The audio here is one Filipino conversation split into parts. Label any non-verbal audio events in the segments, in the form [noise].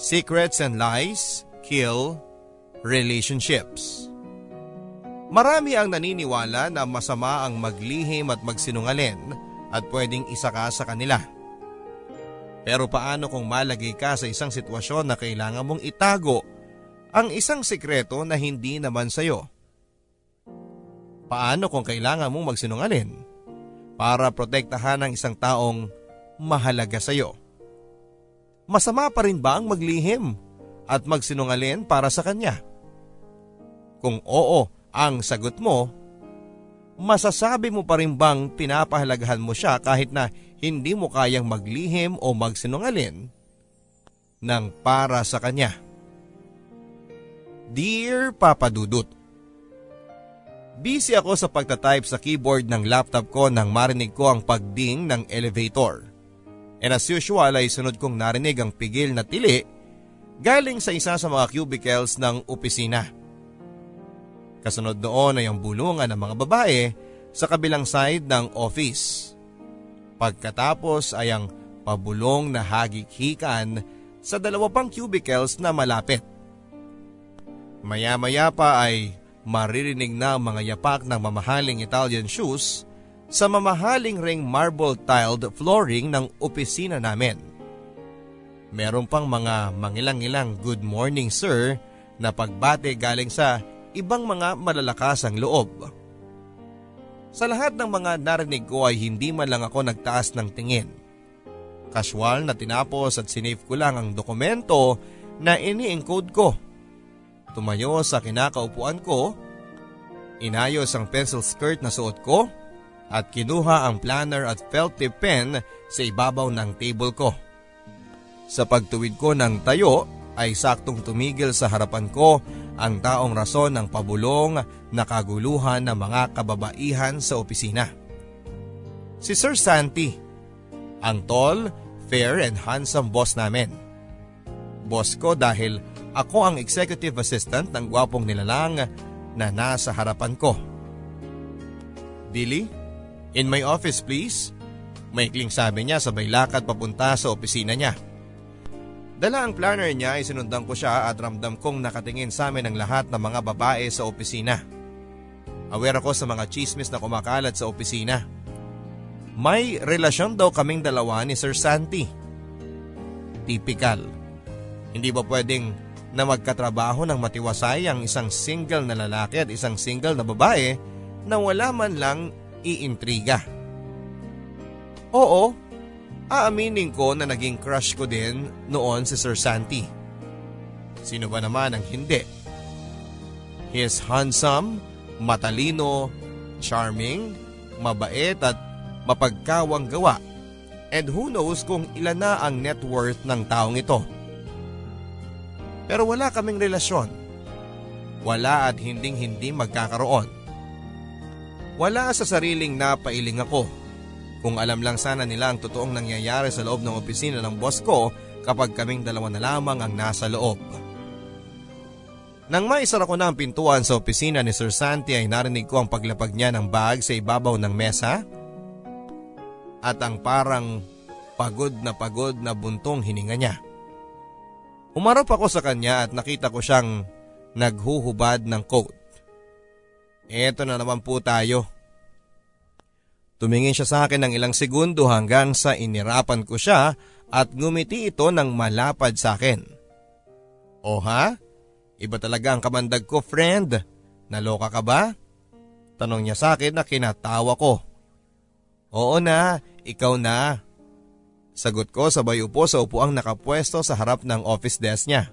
Secrets and lies kill relationships. Marami ang naniniwala na masama ang maglihim at magsinungalin at pwedeng isa ka sa kanila. Pero paano kung malagay ka sa isang sitwasyon na kailangan mong itago ang isang sikreto na hindi naman sa'yo? Paano kung kailangan mong magsinungalin para protektahan ang isang taong mahalaga sa'yo? Masama pa rin ba ang maglihim at magsinungalin para sa kanya? Kung oo ang sagot mo, masasabi mo pa rin bang pinapahalagahan mo siya kahit na hindi mo kayang maglihim o magsinungalin ng para sa kanya? Dear Papa Dudut, Busy ako sa pagtatype sa keyboard ng laptop ko nang marinig ko ang pagding ng elevator. And as usual ay sunod kong narinig ang pigil na tili galing sa isa sa mga cubicles ng opisina. Kasunod noon ay ang bulungan ng mga babae sa kabilang side ng office. Pagkatapos ay ang pabulong na hagikhikan sa dalawa pang cubicles na malapit. Maya-maya pa ay maririnig na ang mga yapak ng mamahaling Italian shoes sa mamahaling ring marble tiled flooring ng opisina namin. Meron pang mga mangilang-ilang good morning sir na pagbate galing sa ibang mga malalakasang loob. Sa lahat ng mga narinig ko ay hindi man lang ako nagtaas ng tingin. Casual na tinapos at sinave ko lang ang dokumento na ini-encode ko Tumayo sa kinakaupuan ko, inayos ang pencil skirt na suot ko at kinuha ang planner at felt tip pen sa ibabaw ng table ko. Sa pagtuwid ko ng tayo ay saktong tumigil sa harapan ko ang taong rason ng pabulong na kaguluhan ng mga kababaihan sa opisina. Si Sir Santi, ang tall, fair and handsome boss namin. Boss ko dahil ako ang executive assistant ng gwapong nilalang na nasa harapan ko. Billy, in my office please. Maikling sabi niya sabay lakad papunta sa opisina niya. Dala ang planner niya ay sinundan ko siya at ramdam kong nakatingin sa amin ang lahat ng mga babae sa opisina. Aware ako sa mga chismis na kumakalat sa opisina. May relasyon daw kaming dalawa ni Sir Santi. Typical. Hindi ba pwedeng na magkatrabaho ng matiwasay ang isang single na lalaki at isang single na babae na wala man lang iintriga. Oo, aaminin ko na naging crush ko din noon si Sir Santi. Sino ba naman ang hindi? He is handsome, matalino, charming, mabait at mapagkawang gawa. And who knows kung ilan na ang net worth ng taong ito. Pero wala kaming relasyon. Wala at hinding hindi magkakaroon. Wala sa sariling napailing ako. Kung alam lang sana nila ang totoong nangyayari sa loob ng opisina ng boss ko kapag kaming dalawa na lamang ang nasa loob. Nang maisara ko na ang pintuan sa opisina ni Sir Santi ay narinig ko ang paglapag niya ng bag sa ibabaw ng mesa at ang parang pagod na pagod na buntong hininga niya. Umarap ako sa kanya at nakita ko siyang naghuhubad ng coat. Eto na naman po tayo. Tumingin siya sa akin ng ilang segundo hanggang sa inirapan ko siya at ngumiti ito ng malapad sa akin. O ha? Iba talaga ang kamandag ko friend. Naloka ka ba? Tanong niya sa akin na kinatawa ko. Oo na, ikaw na. Sagot ko sabay upo sa upuang nakapwesto sa harap ng office desk niya.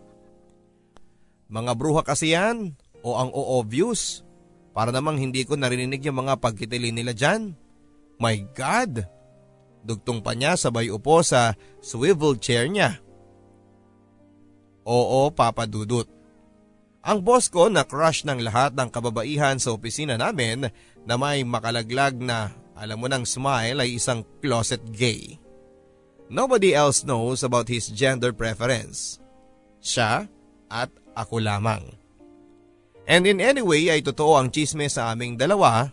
Mga bruha kasi yan o ang o-obvious. Para namang hindi ko narinig yung mga pagkitili nila dyan. My God! Dugtong pa niya sabay upo sa swivel chair niya. Oo, Papa Dudut. Ang boss ko na crush ng lahat ng kababaihan sa opisina namin na may makalaglag na alam mo ng smile ay isang closet gay. Nobody else knows about his gender preference. Siya at ako lamang. And in any way ay totoo ang chisme sa aming dalawa.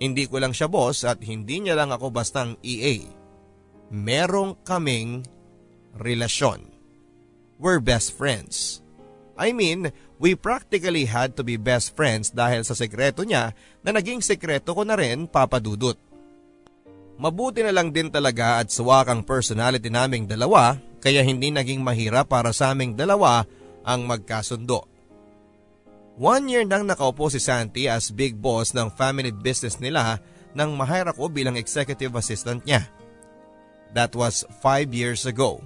Hindi ko lang siya boss at hindi niya lang ako bastang EA. Merong kaming relasyon. were best friends. I mean, we practically had to be best friends dahil sa sekreto niya na naging sekreto ko na rin papadudot. Mabuti na lang din talaga at suwak ang personality naming dalawa kaya hindi naging mahirap para sa aming dalawa ang magkasundo. One year nang nakaupo si Santi as big boss ng family business nila nang mahire ko bilang executive assistant niya. That was 5 years ago.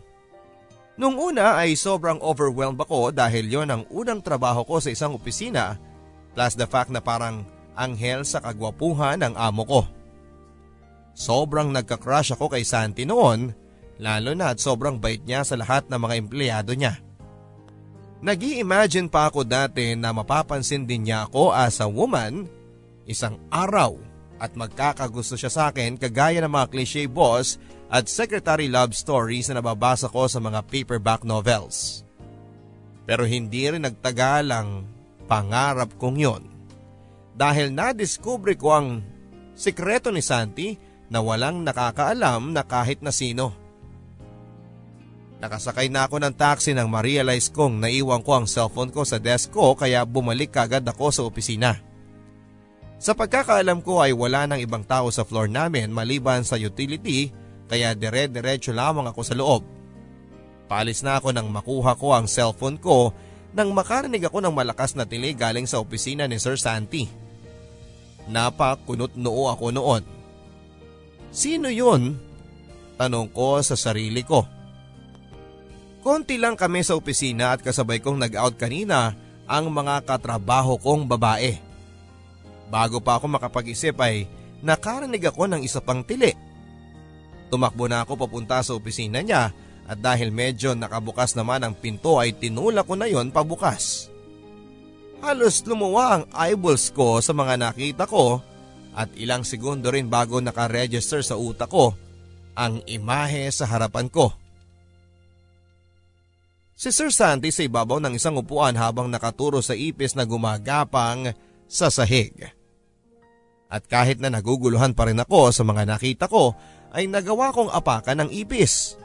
Nung una ay sobrang overwhelmed ako dahil yon ang unang trabaho ko sa isang opisina plus the fact na parang anghel sa kagwapuhan ng amo ko. Sobrang nagka-crush ako kay Santi noon lalo na at sobrang bait niya sa lahat ng mga empleyado niya. Nag imagine pa ako dati na mapapansin din niya ako as a woman isang araw at magkakagusto siya sa akin kagaya ng mga cliche boss at secretary love stories na nababasa ko sa mga paperback novels. Pero hindi rin nagtagal ang pangarap kong yon. Dahil nadiskubre ko ang sikreto ni Santi na walang nakakaalam na kahit na sino. Nakasakay na ako ng taxi nang ma-realize kong naiwan ko ang cellphone ko sa desk ko kaya bumalik kagad ako sa opisina. Sa pagkakaalam ko ay wala nang ibang tao sa floor namin maliban sa utility kaya dire-diretso lamang ako sa loob. Palis na ako nang makuha ko ang cellphone ko nang makarinig ako ng malakas na tili galing sa opisina ni Sir Santi. Napakunot noo ako noon. Sino yun? Tanong ko sa sarili ko. Konti lang kami sa opisina at kasabay kong nag-out kanina ang mga katrabaho kong babae. Bago pa ako makapag-isip ay nakarinig ako ng isa pang tili. Tumakbo na ako papunta sa opisina niya at dahil medyo nakabukas naman ang pinto ay tinula ko na yon pabukas. Halos lumuwa ang eyeballs ko sa mga nakita ko at ilang segundo rin bago nakaregister sa utak ko ang imahe sa harapan ko. Si Sir Sandy sa ibabaw ng isang upuan habang nakaturo sa ipis na gumagapang sa sahig. At kahit na naguguluhan pa rin ako sa mga nakita ko ay nagawa kong apakan ng ipis.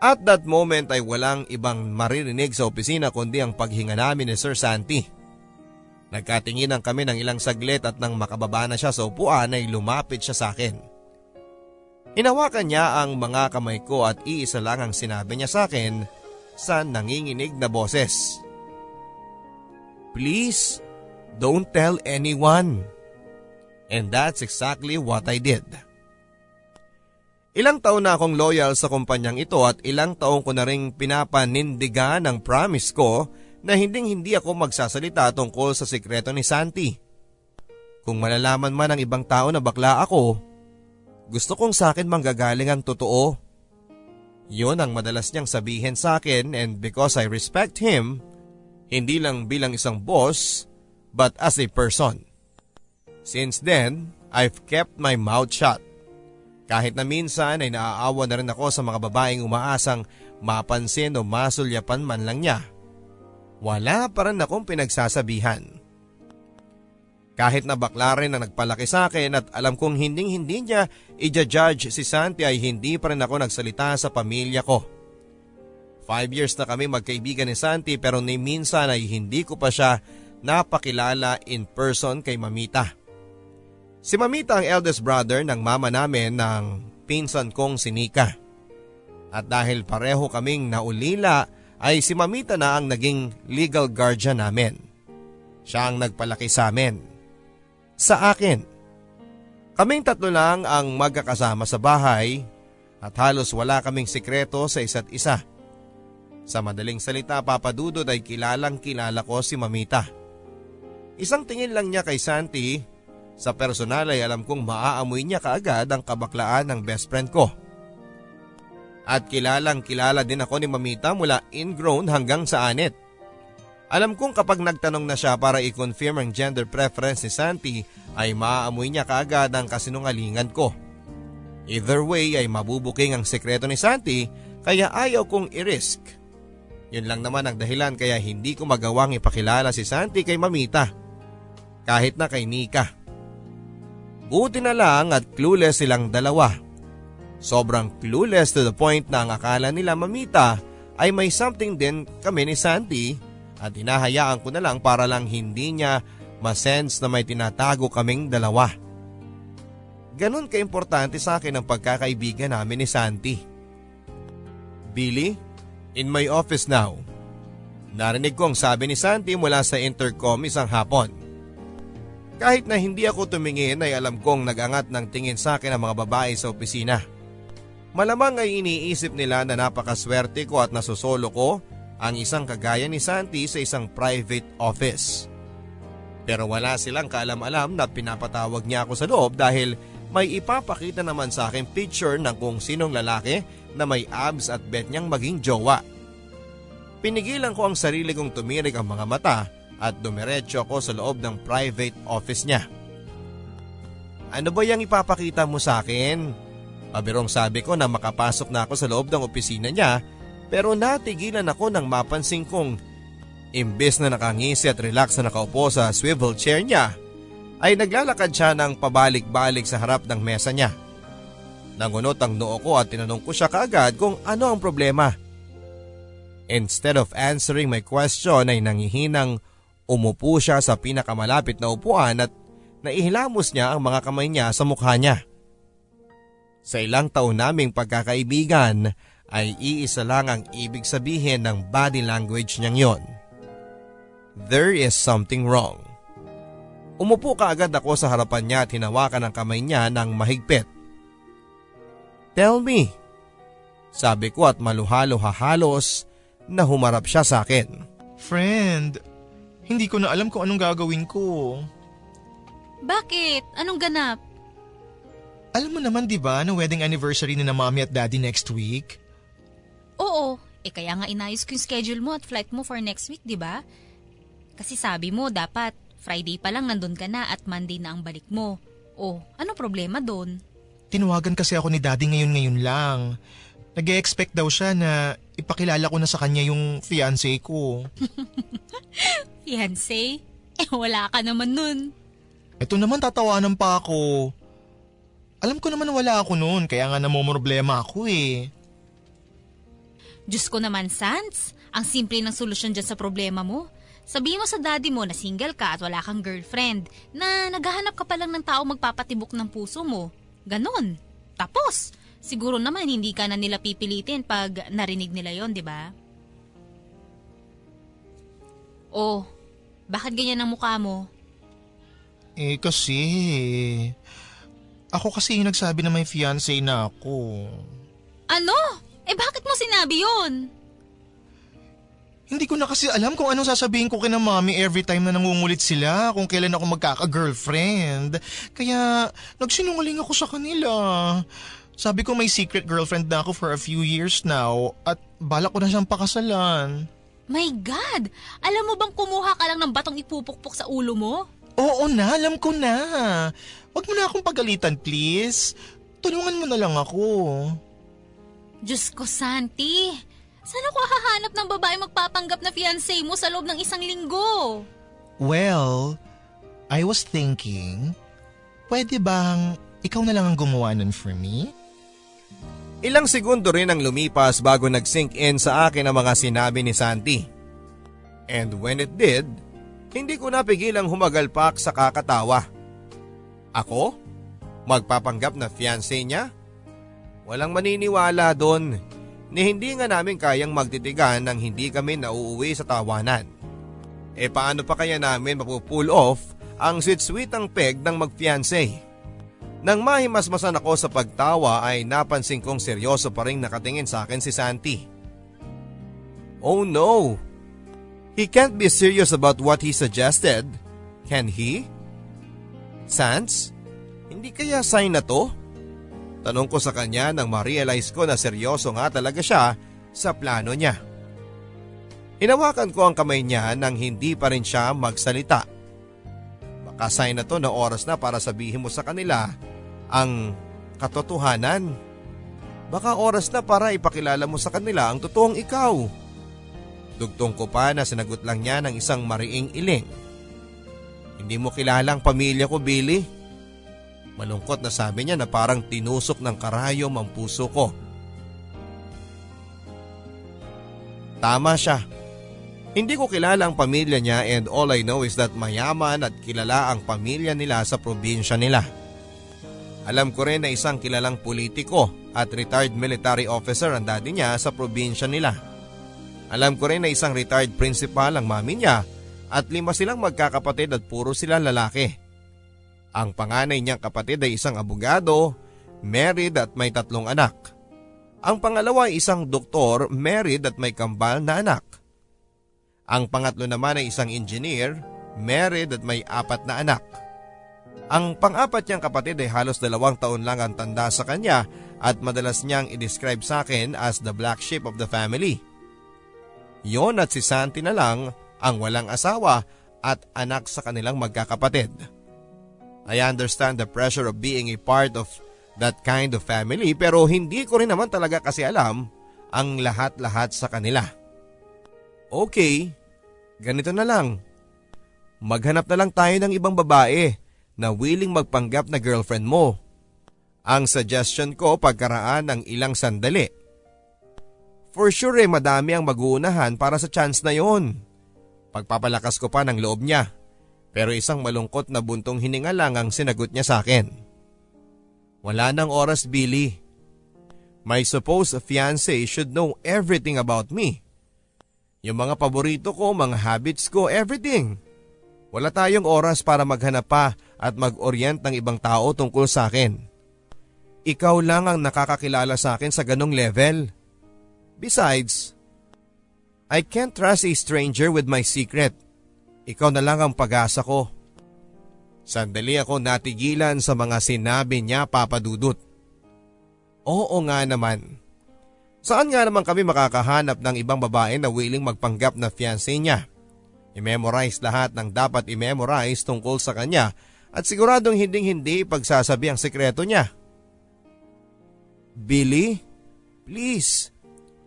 At that moment ay walang ibang maririnig sa opisina kundi ang paghinga namin ni Sir Santi. Nagkatinginan kami ng ilang saglit at nang makababa na siya sa upuan ay lumapit siya sa akin. Hinawakan niya ang mga kamay ko at iisa lang ang sinabi niya sa akin sa nanginginig na boses. Please Don't tell anyone. And that's exactly what I did. Ilang taon na akong loyal sa kumpanyang ito at ilang taon ko na ring pinapanindigan ang promise ko na hinding hindi ako magsasalita tungkol sa sikreto ni Santi. Kung malalaman man ng ibang tao na bakla ako, gusto kong sa akin manggagaling ang totoo. Yun ang madalas niyang sabihin sa akin and because I respect him, hindi lang bilang isang boss, but as a person. Since then, I've kept my mouth shut. Kahit na minsan ay naaawa na rin ako sa mga babaeng umaasang mapansin o masulyapan man lang niya. Wala pa rin akong pinagsasabihan. Kahit na bakla rin na nagpalaki sa akin at alam kong hinding hindi niya i-judge si Santi ay hindi pa rin ako nagsalita sa pamilya ko. Five years na kami magkaibigan ni Santi pero ni minsan ay hindi ko pa siya napakilala in person kay Mamita. Si Mamita ang eldest brother ng mama namin ng pinsan kong si Nika. At dahil pareho kaming naulila ay si Mamita na ang naging legal guardian namin. Siya ang nagpalaki sa amin. Sa akin. Kaming tatlo lang ang magkakasama sa bahay at halos wala kaming sikreto sa isa't isa. Sa madaling salita papadudod ay kilalang kilala ko si Mamita. Isang tingin lang niya kay Santi, sa personal ay alam kong maaamoy niya kaagad ang kabaklaan ng best friend ko. At kilalang kilala din ako ni Mamita mula ingrown hanggang sa anit. Alam kong kapag nagtanong na siya para i-confirm ang gender preference ni Santi ay maaamoy niya kaagad ang kasinungalingan ko. Either way ay mabubuking ang sekreto ni Santi kaya ayaw kong i-risk. Yun lang naman ang dahilan kaya hindi ko magawang ipakilala si Santi kay Mamita kahit na kay Nika. Buti na lang at clueless silang dalawa. Sobrang clueless to the point na ang akala nila mamita ay may something din kami ni Santi at hinahayaan ko na lang para lang hindi niya masense na may tinatago kaming dalawa. Ganon kaimportante sa akin ang pagkakaibigan namin ni Santi. Billy, in my office now. Narinig ko ang sabi ni Santi mula sa intercom isang hapon. Kahit na hindi ako tumingin ay alam kong nagangat ng tingin sa akin ang mga babae sa opisina. Malamang ay iniisip nila na napakaswerte ko at nasusolo ko ang isang kagaya ni Santi sa isang private office. Pero wala silang kaalam-alam na pinapatawag niya ako sa loob dahil may ipapakita naman sa akin picture ng kung sinong lalaki na may abs at bet niyang maging jowa. Pinigilan ko ang sarili kong tumirig ang mga mata at dumiretso ako sa loob ng private office niya. Ano ba yung ipapakita mo sa akin? Pabirong sabi ko na makapasok na ako sa loob ng opisina niya pero natigilan ako nang mapansin kong imbes na nakangisi at relax na nakaupo sa swivel chair niya ay naglalakad siya ng pabalik-balik sa harap ng mesa niya. Nangunot ang noo ko at tinanong ko siya kaagad kung ano ang problema. Instead of answering my question ay nangihinang umupo siya sa pinakamalapit na upuan at naihilamos niya ang mga kamay niya sa mukha niya. Sa ilang taon naming pagkakaibigan ay iisa lang ang ibig sabihin ng body language niyang yon. There is something wrong. Umupo ka agad ako sa harapan niya at hinawakan ang kamay niya ng mahigpit. Tell me, sabi ko at maluhalo halos na humarap siya sa akin. Friend, hindi ko na alam kung anong gagawin ko. Bakit? Anong ganap? Alam mo naman 'di ba na wedding anniversary ni na mommy at daddy next week? Oo, eh kaya nga inayos ko yung schedule mo at flight mo for next week, 'di ba? Kasi sabi mo dapat Friday pa lang nandun ka na at Monday na ang balik mo. Oh, ano problema doon? Tinawagan kasi ako ni daddy ngayon-ngayon lang. nag expect daw siya na ipakilala ko na sa kanya yung fiancé ko. [laughs] fiancé? Eh wala ka naman nun. Ito naman tatawanan pa ako. Alam ko naman wala ako noon kaya nga namomroblema ako eh. Diyos ko naman, Sans. Ang simple ng solusyon dyan sa problema mo. Sabihin mo sa daddy mo na single ka at wala kang girlfriend, na naghahanap ka pa lang ng tao magpapatibok ng puso mo. Ganon. Tapos, siguro naman hindi ka na nila pipilitin pag narinig nila yon, di ba? Oh, bakit ganyan ang mukha mo? Eh kasi, ako kasi yung nagsabi na may fiancé na ako. Ano? Eh bakit mo sinabi yon? Hindi ko na kasi alam kung anong sasabihin ko kina mami every time na nangungulit sila kung kailan ako magkaka-girlfriend. Kaya nagsinungaling ako sa kanila. Sabi ko may secret girlfriend na ako for a few years now at balak ko na siyang pakasalan. My God! Alam mo bang kumuha ka lang ng batong ipupukpok sa ulo mo? Oo na, alam ko na. Huwag mo na akong pagalitan, please. Tulungan mo na lang ako. Diyos ko, Santi. Saan ako hahanap ng babae magpapanggap na fiancé mo sa loob ng isang linggo? Well, I was thinking, pwede bang ikaw na lang ang gumawa nun for me? Ilang segundo rin ang lumipas bago nag-sink in sa akin ang mga sinabi ni Santi. And when it did, hindi ko napigilang humagalpak sa kakatawa. Ako? Magpapanggap na fiancé niya? Walang maniniwala doon ni hindi nga namin kayang magtitigan nang hindi kami nauuwi sa tawanan. E paano pa kaya namin mapupull off ang sweet-sweet ang peg ng magfiancé? Nang mahimasmasan ako sa pagtawa ay napansin kong seryoso pa rin nakatingin sa akin si Santi. Oh no! He can't be serious about what he suggested. Can he? Sans? Hindi kaya sign na to? Tanong ko sa kanya nang ma-realize ko na seryoso nga talaga siya sa plano niya. Hinawakan ko ang kamay niya nang hindi pa rin siya magsalita. Baka sign na to na oras na para sabihin mo sa kanila ang katotohanan. Baka oras na para ipakilala mo sa kanila ang totoong ikaw. Dugtong ko pa na sinagot lang niya ng isang mariing iling. Hindi mo kilalang pamilya ko, Billy. Malungkot na sabi niya na parang tinusok ng karayom ang puso ko. Tama siya. Hindi ko kilala ang pamilya niya and all I know is that mayaman at kilala ang pamilya nila sa probinsya nila. Alam ko rin na isang kilalang politiko at retired military officer ang daddy niya sa probinsya nila. Alam ko rin na isang retired principal ang mami niya at lima silang magkakapatid at puro sila lalaki. Ang panganay niyang kapatid ay isang abogado, married at may tatlong anak. Ang pangalawa ay isang doktor, married at may kambal na anak. Ang pangatlo naman ay isang engineer, married at may apat na anak. Ang pang-apat niyang kapatid ay halos dalawang taon lang ang tanda sa kanya at madalas niyang i-describe sa akin as the black sheep of the family. Yon at si Santi na lang ang walang asawa at anak sa kanilang magkakapatid. I understand the pressure of being a part of that kind of family pero hindi ko rin naman talaga kasi alam ang lahat-lahat sa kanila. Okay, ganito na lang. Maghanap na lang tayo ng ibang babae na willing magpanggap na girlfriend mo. Ang suggestion ko pagkaraan ng ilang sandali. For sure eh madami ang mag-uunahan para sa chance na yon. Pagpapalakas ko pa ng loob niya. Pero isang malungkot na buntong hininga lang ang sinagot niya sa akin. Wala nang oras Billy. My supposed fiancé should know everything about me. Yung mga paborito ko, mga habits ko, everything. Wala tayong oras para maghanap pa at mag-orient ng ibang tao tungkol sa akin. Ikaw lang ang nakakakilala sa akin sa ganong level. Besides, I can't trust a stranger with my secret. Ikaw na lang ang pag-asa ko. Sandali ako natigilan sa mga sinabi niya papadudot. Oo nga naman. Saan nga naman kami makakahanap ng ibang babae na willing magpanggap na fiancé niya? I-memorize lahat ng dapat i-memorize tungkol sa kanya at siguradong hinding-hindi pagsasabi ang sekreto niya. Billy, please,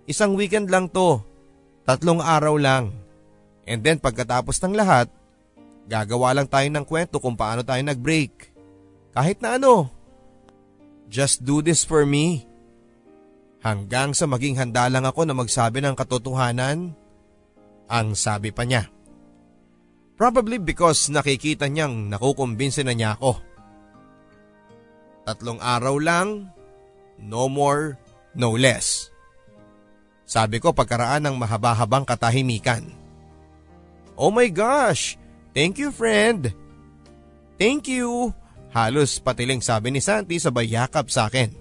Isang weekend lang to. Tatlong araw lang. And then pagkatapos ng lahat, gagawa lang tayo ng kwento kung paano tayo nag-break. Kahit na ano. Just do this for me. Hanggang sa maging handa lang ako na magsabi ng katotohanan, ang sabi pa niya. Probably because nakikita niyang nakukumbinsin na niya ako. Tatlong araw lang, no more, no less. Sabi ko pagkaraan ng mahaba-habang katahimikan. Oh my gosh! Thank you friend! Thank you! Halos patiling sabi ni Santi sabay yakap sa akin.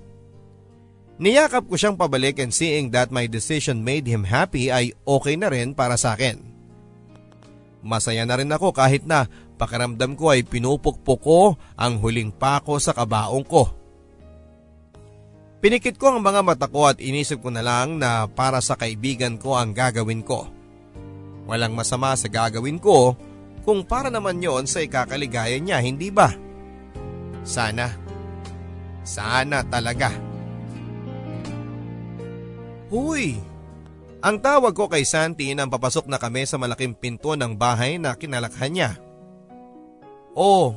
Niyakap ko siyang pabalik and seeing that my decision made him happy ay okay na rin para sa akin. Masaya na rin ako kahit na pakiramdam ko ay pinupukpok ko ang huling pako sa kabaong ko. Pinikit ko ang mga mata ko at inisip ko na lang na para sa kaibigan ko ang gagawin ko. Walang masama sa gagawin ko kung para naman yon sa ikakaligaya niya, hindi ba? Sana. Sana talaga. Huy! Ang tawag ko kay Santi nang papasok na kami sa malaking pinto ng bahay na kinalakhan niya. Oh,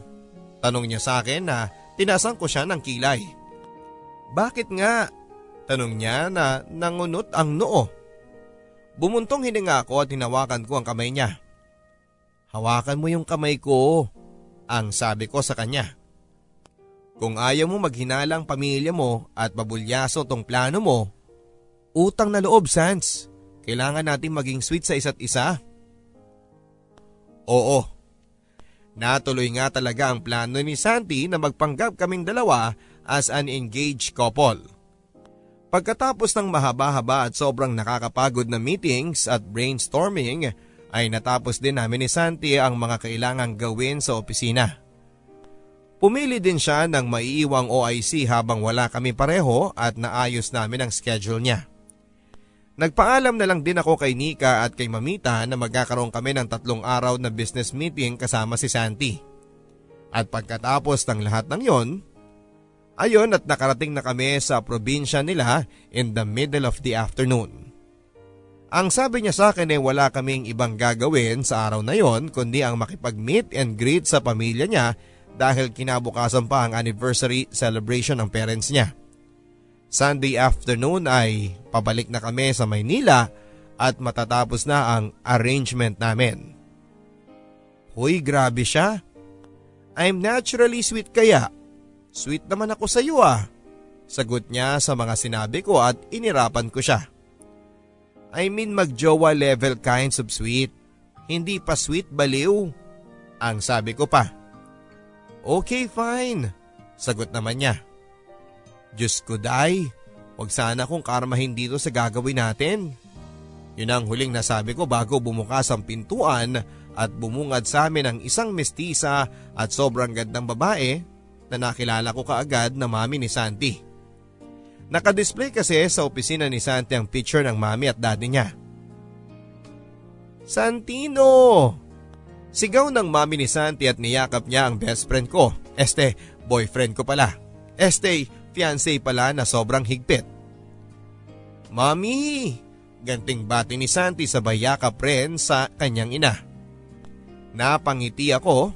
tanong niya sa akin na tinasan ko siya ng kilay. Bakit nga? Tanong niya na nangunot ang noo. Bumuntong hininga ako at hinawakan ko ang kamay niya. Hawakan mo yung kamay ko, ang sabi ko sa kanya. Kung ayaw mo maghinalang pamilya mo at babulyaso tong plano mo, utang na loob, Sans. Kailangan natin maging sweet sa isa't isa. Oo. Natuloy nga talaga ang plano ni Santi na magpanggap kaming dalawa as an engaged couple. Pagkatapos ng mahaba-haba at sobrang nakakapagod na meetings at brainstorming ay natapos din namin ni Santi ang mga kailangang gawin sa opisina. Pumili din siya ng maiiwang OIC habang wala kami pareho at naayos namin ang schedule niya. Nagpaalam na lang din ako kay Nika at kay Mamita na magkakaroon kami ng tatlong araw na business meeting kasama si Santi. At pagkatapos ng lahat ng yon, Ayon at nakarating na kami sa probinsya nila in the middle of the afternoon. Ang sabi niya sa akin ay wala kaming ibang gagawin sa araw na yon kundi ang makipag-meet and greet sa pamilya niya dahil kinabukasan pa ang anniversary celebration ng parents niya. Sunday afternoon ay pabalik na kami sa Maynila at matatapos na ang arrangement namin. Huy, grabe siya. I'm naturally sweet kaya. Sweet naman ako sa iyo ah. Sagot niya sa mga sinabi ko at inirapan ko siya. I mean magjowa level kinds of sweet. Hindi pa sweet baliw. Ang sabi ko pa. Okay fine. Sagot naman niya. Diyos ko day, huwag sana kong karmahin dito sa gagawin natin. Yun ang huling nasabi ko bago bumukas ang pintuan at bumungad sa amin ang isang mestisa at sobrang gandang babae na nakilala ko kaagad na mami ni Santi. Nakadisplay kasi sa opisina ni Santi ang picture ng mami at daddy niya. Santino! Sigaw ng mami ni Santi at niyakap niya ang best friend ko. Este, boyfriend ko pala. Este, fiancé pala na sobrang higpit. Mami! Ganting bati ni Santi sa bayakap rin sa kanyang ina. Napangiti ako.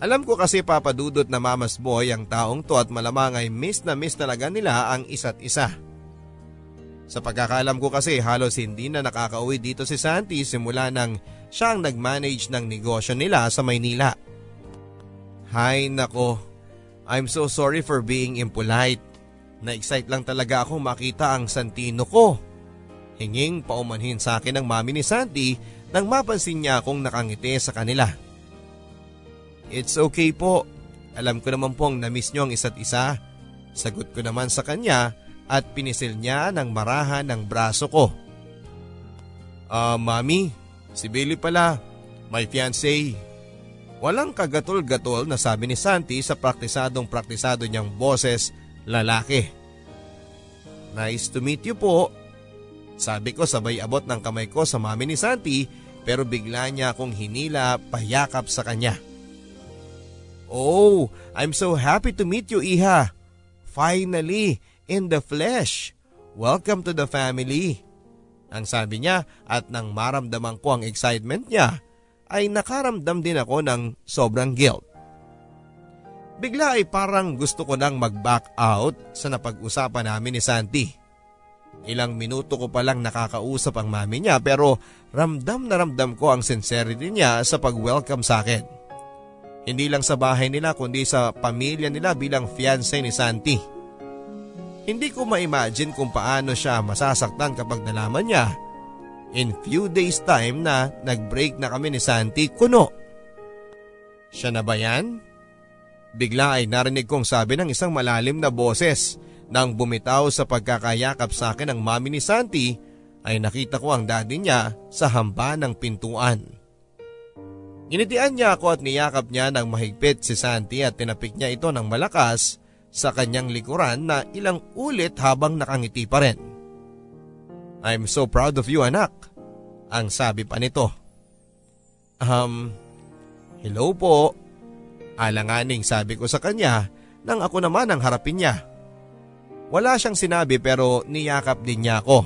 Alam ko kasi papadudot na mamas boy ang taong to at malamang ay miss na miss talaga nila ang isa't isa. Sa pagkakalam ko kasi halos hindi na nakakauwi dito si Santi simula nang siya ang nag-manage ng negosyo nila sa Maynila. Hay nako, I'm so sorry for being impolite. Na-excite lang talaga ako makita ang Santino ko. Hinging paumanhin sa akin ng mami ni Santi nang mapansin niya akong nakangiti sa kanila. It's okay po. Alam ko naman pong na-miss niyo ang isa't isa. Sagot ko naman sa kanya at pinisil niya ng marahan ng braso ko. Ah, uh, mami, si Billy pala, my fiancé. Walang kagatol-gatol na sabi ni Santi sa praktisadong praktisado niyang boses lalaki. Nice to meet you po. Sabi ko sabay abot ng kamay ko sa mami ni Santi pero bigla niya akong hinila payakap sa kanya. Oh, I'm so happy to meet you, Iha. Finally, in the flesh. Welcome to the family. Ang sabi niya at nang maramdaman ko ang excitement niya, ay nakaramdam din ako ng sobrang guilt. Bigla ay parang gusto ko nang mag-back out sa napag-usapan namin ni Santi. Ilang minuto ko palang nakakausap ang mami niya pero Ramdam na ramdam ko ang sincerity niya sa pag-welcome sa akin. Hindi lang sa bahay nila kundi sa pamilya nila bilang fiancé ni Santi. Hindi ko ma-imagine kung paano siya masasaktan kapag nalaman niya. In few days time na nag-break na kami ni Santi kuno. Siya na ba yan? Bigla ay narinig kong sabi ng isang malalim na boses nang bumitaw sa pagkakayakap sa akin ng mami ni Santi ay nakita ko ang daddy niya sa hamba ng pintuan. Ginitian niya ako at niyakap niya ng mahigpit si Santi at tinapik niya ito ng malakas sa kanyang likuran na ilang ulit habang nakangiti pa rin. I'm so proud of you anak, ang sabi pa nito. Um, hello po. Alanganing sabi ko sa kanya nang ako naman ang harapin niya. Wala siyang sinabi pero niyakap din niya ako.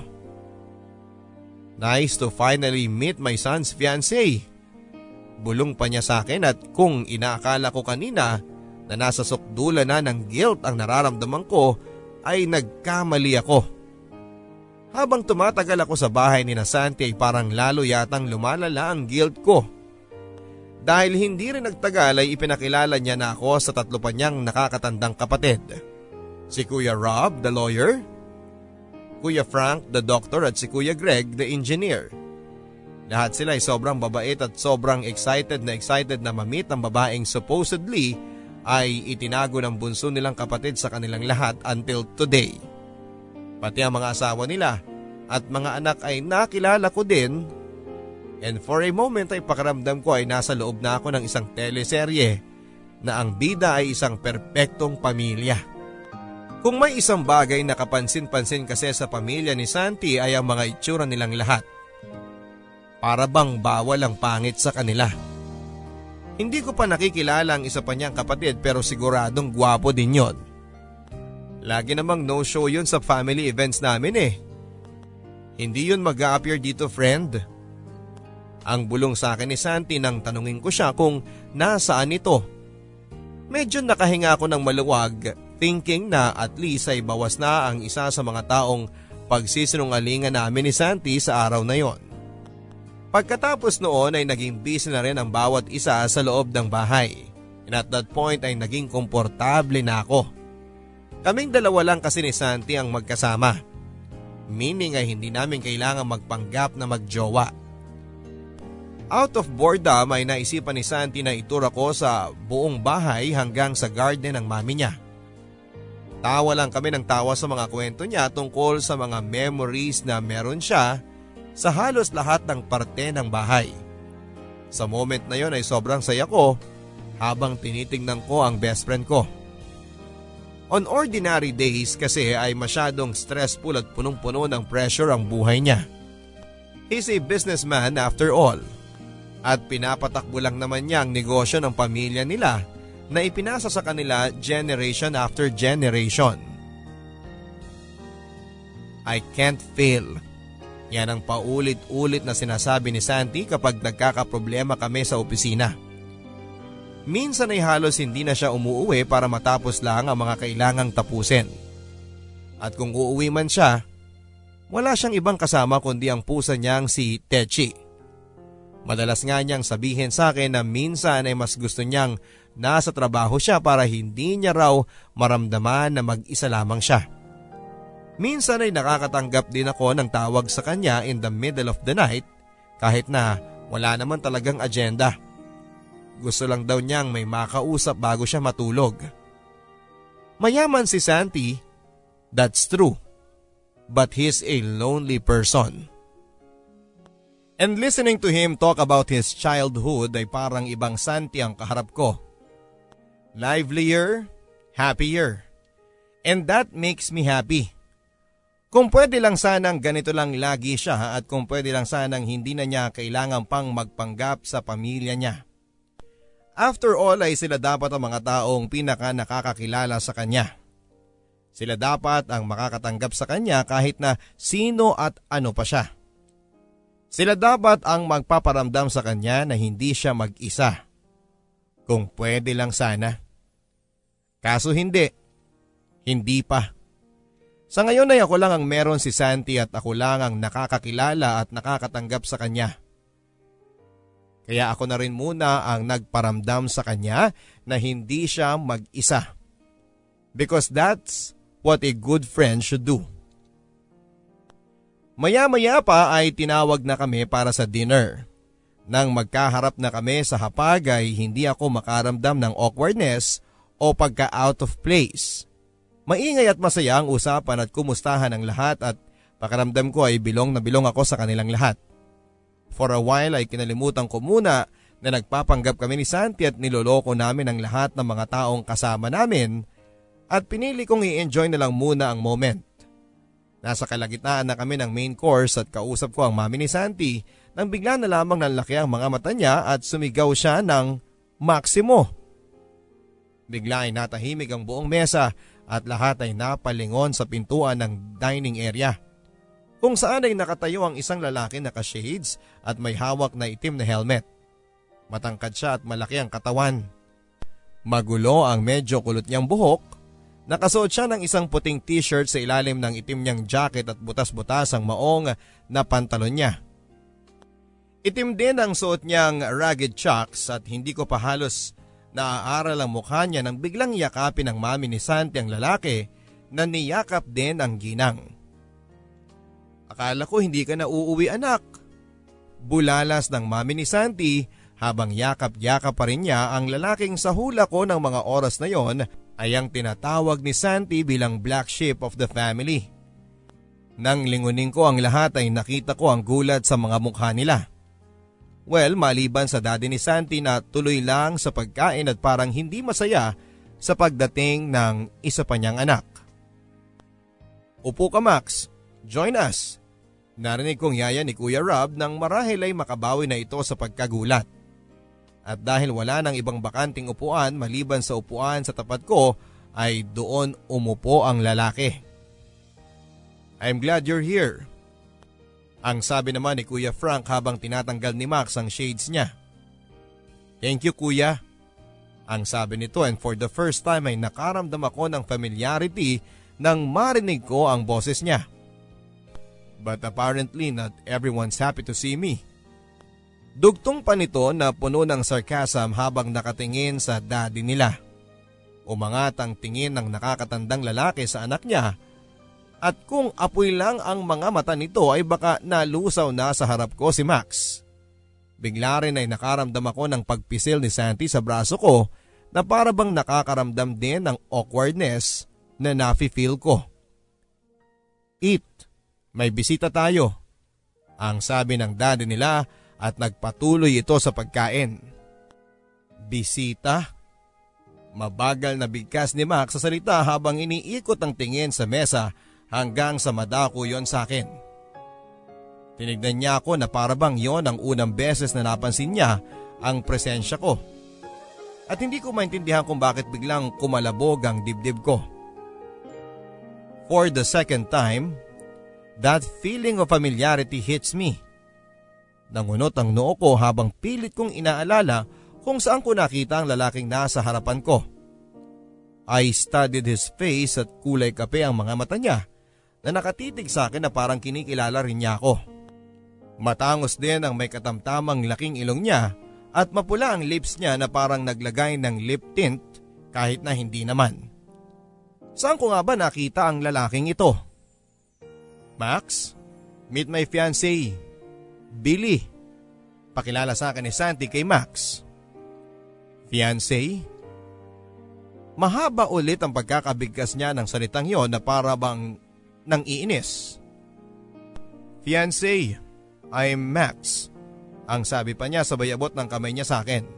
Nice to finally meet my son's fiancé. Bulong pa niya sa akin at kung inaakala ko kanina na nasa sukdula na ng guilt ang nararamdaman ko ay nagkamali ako. Habang tumatagal ako sa bahay ni Nasanti ay parang lalo yatang lumalala ang guilt ko. Dahil hindi rin nagtagal ay ipinakilala niya na ako sa tatlo pa niyang nakakatandang kapatid. Si Kuya Rob, the lawyer, Kuya Frank, the doctor at si Kuya Greg, the engineer. Lahat sila ay sobrang babait at sobrang excited na excited na mamit ang babaeng supposedly ay itinago ng bunso nilang kapatid sa kanilang lahat until today. Pati ang mga asawa nila at mga anak ay nakilala ko din and for a moment ay pakaramdam ko ay nasa loob na ako ng isang teleserye na ang bida ay isang perpektong pamilya. Kung may isang bagay na kapansin-pansin kasi sa pamilya ni Santi ay ang mga itsura nilang lahat. Para bang bawal ang pangit sa kanila. Hindi ko pa nakikilala ang isa pa niyang kapatid pero siguradong gwapo din yon. Lagi namang no show yun sa family events namin eh. Hindi yun mag appear dito friend. Ang bulong sa akin ni Santi nang tanungin ko siya kung nasaan ito. Medyo nakahinga ako ng maluwag thinking na at least ay bawas na ang isa sa mga taong pagsisinungalingan namin ni Santi sa araw na yon. Pagkatapos noon ay naging busy na rin ang bawat isa sa loob ng bahay. And at that point ay naging komportable na ako. Kaming dalawa lang kasi ni Santi ang magkasama. Meaning ay hindi namin kailangan magpanggap na magjowa. Out of boredom ay naisipan ni Santi na itura ko sa buong bahay hanggang sa garden ng mami niya. Tawa lang kami ng tawa sa mga kwento niya tungkol sa mga memories na meron siya sa halos lahat ng parte ng bahay. Sa moment na yon ay sobrang saya ko habang tinitingnan ko ang best friend ko. On ordinary days kasi ay masyadong stressful at punong-puno ng pressure ang buhay niya. He's a businessman after all. At pinapatakbo lang naman niya ang negosyo ng pamilya nila na ipinasa sa kanila generation after generation. I can't fail. Yan ang paulit-ulit na sinasabi ni Santi kapag nagkakaproblema kami sa opisina. Minsan ay halos hindi na siya umuuwi para matapos lang ang mga kailangang tapusin. At kung uuwi man siya, wala siyang ibang kasama kundi ang pusa niyang si Techi. Madalas nga niyang sabihin sa akin na minsan ay mas gusto niyang nasa trabaho siya para hindi niya raw maramdaman na mag-isa lamang siya. Minsan ay nakakatanggap din ako ng tawag sa kanya in the middle of the night kahit na wala naman talagang agenda. Gusto lang daw niyang may makausap bago siya matulog. Mayaman si Santi, that's true. But he's a lonely person. And listening to him talk about his childhood ay parang ibang Santi ang kaharap ko. Livelier, happier. And that makes me happy. Kung pwede lang sanang ganito lang lagi siya at kung pwede lang sanang hindi na niya kailangan pang magpanggap sa pamilya niya. After all ay sila dapat ang mga taong pinaka nakakakilala sa kanya. Sila dapat ang makakatanggap sa kanya kahit na sino at ano pa siya. Sila dapat ang magpaparamdam sa kanya na hindi siya mag-isa. Kung pwede lang sana. Kaso hindi. Hindi pa. Sa ngayon ay ako lang ang meron si Santi at ako lang ang nakakakilala at nakakatanggap sa kanya. Kaya ako na rin muna ang nagparamdam sa kanya na hindi siya mag-isa. Because that's what a good friend should do. Maya-maya pa ay tinawag na kami para sa dinner. Nang magkaharap na kami sa hapag ay hindi ako makaramdam ng awkwardness o pagka out of place. Maingay at masaya ang usapan at kumustahan ang lahat at pakaramdam ko ay bilong na bilong ako sa kanilang lahat. For a while ay kinalimutan ko muna na nagpapanggap kami ni Santi at niloloko namin ang lahat ng mga taong kasama namin at pinili kong i-enjoy na lang muna ang moment. Nasa kalagitnaan na kami ng main course at kausap ko ang mami ni Santi nang bigla na lamang nanlaki ang mga mata niya at sumigaw siya ng Maximo. Bigla ay natahimik ang buong mesa at lahat ay napalingon sa pintuan ng dining area kung saan ay nakatayo ang isang lalaki na ka-shades at may hawak na itim na helmet. Matangkad siya at malaki ang katawan. Magulo ang medyo kulot niyang buhok. Nakasuot siya ng isang puting t-shirt sa ilalim ng itim niyang jacket at butas-butas ang maong na pantalon niya. Itim din ang suot niyang ragged chucks at hindi ko pa halos naaaral ang mukha niya nang biglang yakapin ng mami ni Santi ang lalaki na niyakap din ang ginang. Akala ko hindi ka na uuwi anak. Bulalas ng mami ni Santi habang yakap-yakap pa rin niya ang lalaking sa hula ko ng mga oras na yon ay ang tinatawag ni Santi bilang black sheep of the family. Nang lingunin ko ang lahat ay nakita ko ang gulat sa mga mukha nila. Well, maliban sa daddy ni Santi na tuloy lang sa pagkain at parang hindi masaya sa pagdating ng isa pa niyang anak. Upo ka Max, join us. Narinig kong yaya ni Kuya Rob nang marahil ay makabawi na ito sa pagkagulat. At dahil wala nang ibang bakanting upuan maliban sa upuan sa tapat ko ay doon umupo ang lalaki. I'm glad you're here. Ang sabi naman ni Kuya Frank habang tinatanggal ni Max ang shades niya. Thank you kuya. Ang sabi nito and for the first time ay nakaramdam ako ng familiarity nang marinig ko ang boses niya. But apparently not everyone's happy to see me. Dugtong pa nito na puno ng sarcasm habang nakatingin sa daddy nila. Umangat ang tingin ng nakakatandang lalaki sa anak niya at kung apoy lang ang mga mata nito ay baka nalusaw na sa harap ko si Max. Bigla rin ay nakaramdam ako ng pagpisil ni Santi sa braso ko na para bang nakakaramdam din ng awkwardness na nafi-feel ko. Eat, may bisita tayo. Ang sabi ng daddy nila at nagpatuloy ito sa pagkain. Bisita? Mabagal na bigkas ni Max sa salita habang iniikot ang tingin sa mesa hanggang sa madako yon sa akin. Tinignan niya ako na parabang yon ang unang beses na napansin niya ang presensya ko. At hindi ko maintindihan kung bakit biglang kumalabog ang dibdib ko. For the second time, that feeling of familiarity hits me. Nangunot ang noo ko habang pilit kong inaalala kung saan ko nakita ang lalaking nasa harapan ko. I studied his face at kulay kape ang mga mata niya na nakatitig sa akin na parang kinikilala rin niya ako. Matangos din ang may katamtamang laking ilong niya at mapula ang lips niya na parang naglagay ng lip tint kahit na hindi naman. Saan ko nga ba nakita ang lalaking ito? Max, meet my fiancé, Billy. Pakilala sa akin ni Santi kay Max. Fiancé? Mahaba ulit ang pagkakabigkas niya ng salitang yon na para bang nang iinis. Fiancé, I'm Max. Ang sabi pa niya sabay abot ng kamay niya sa akin.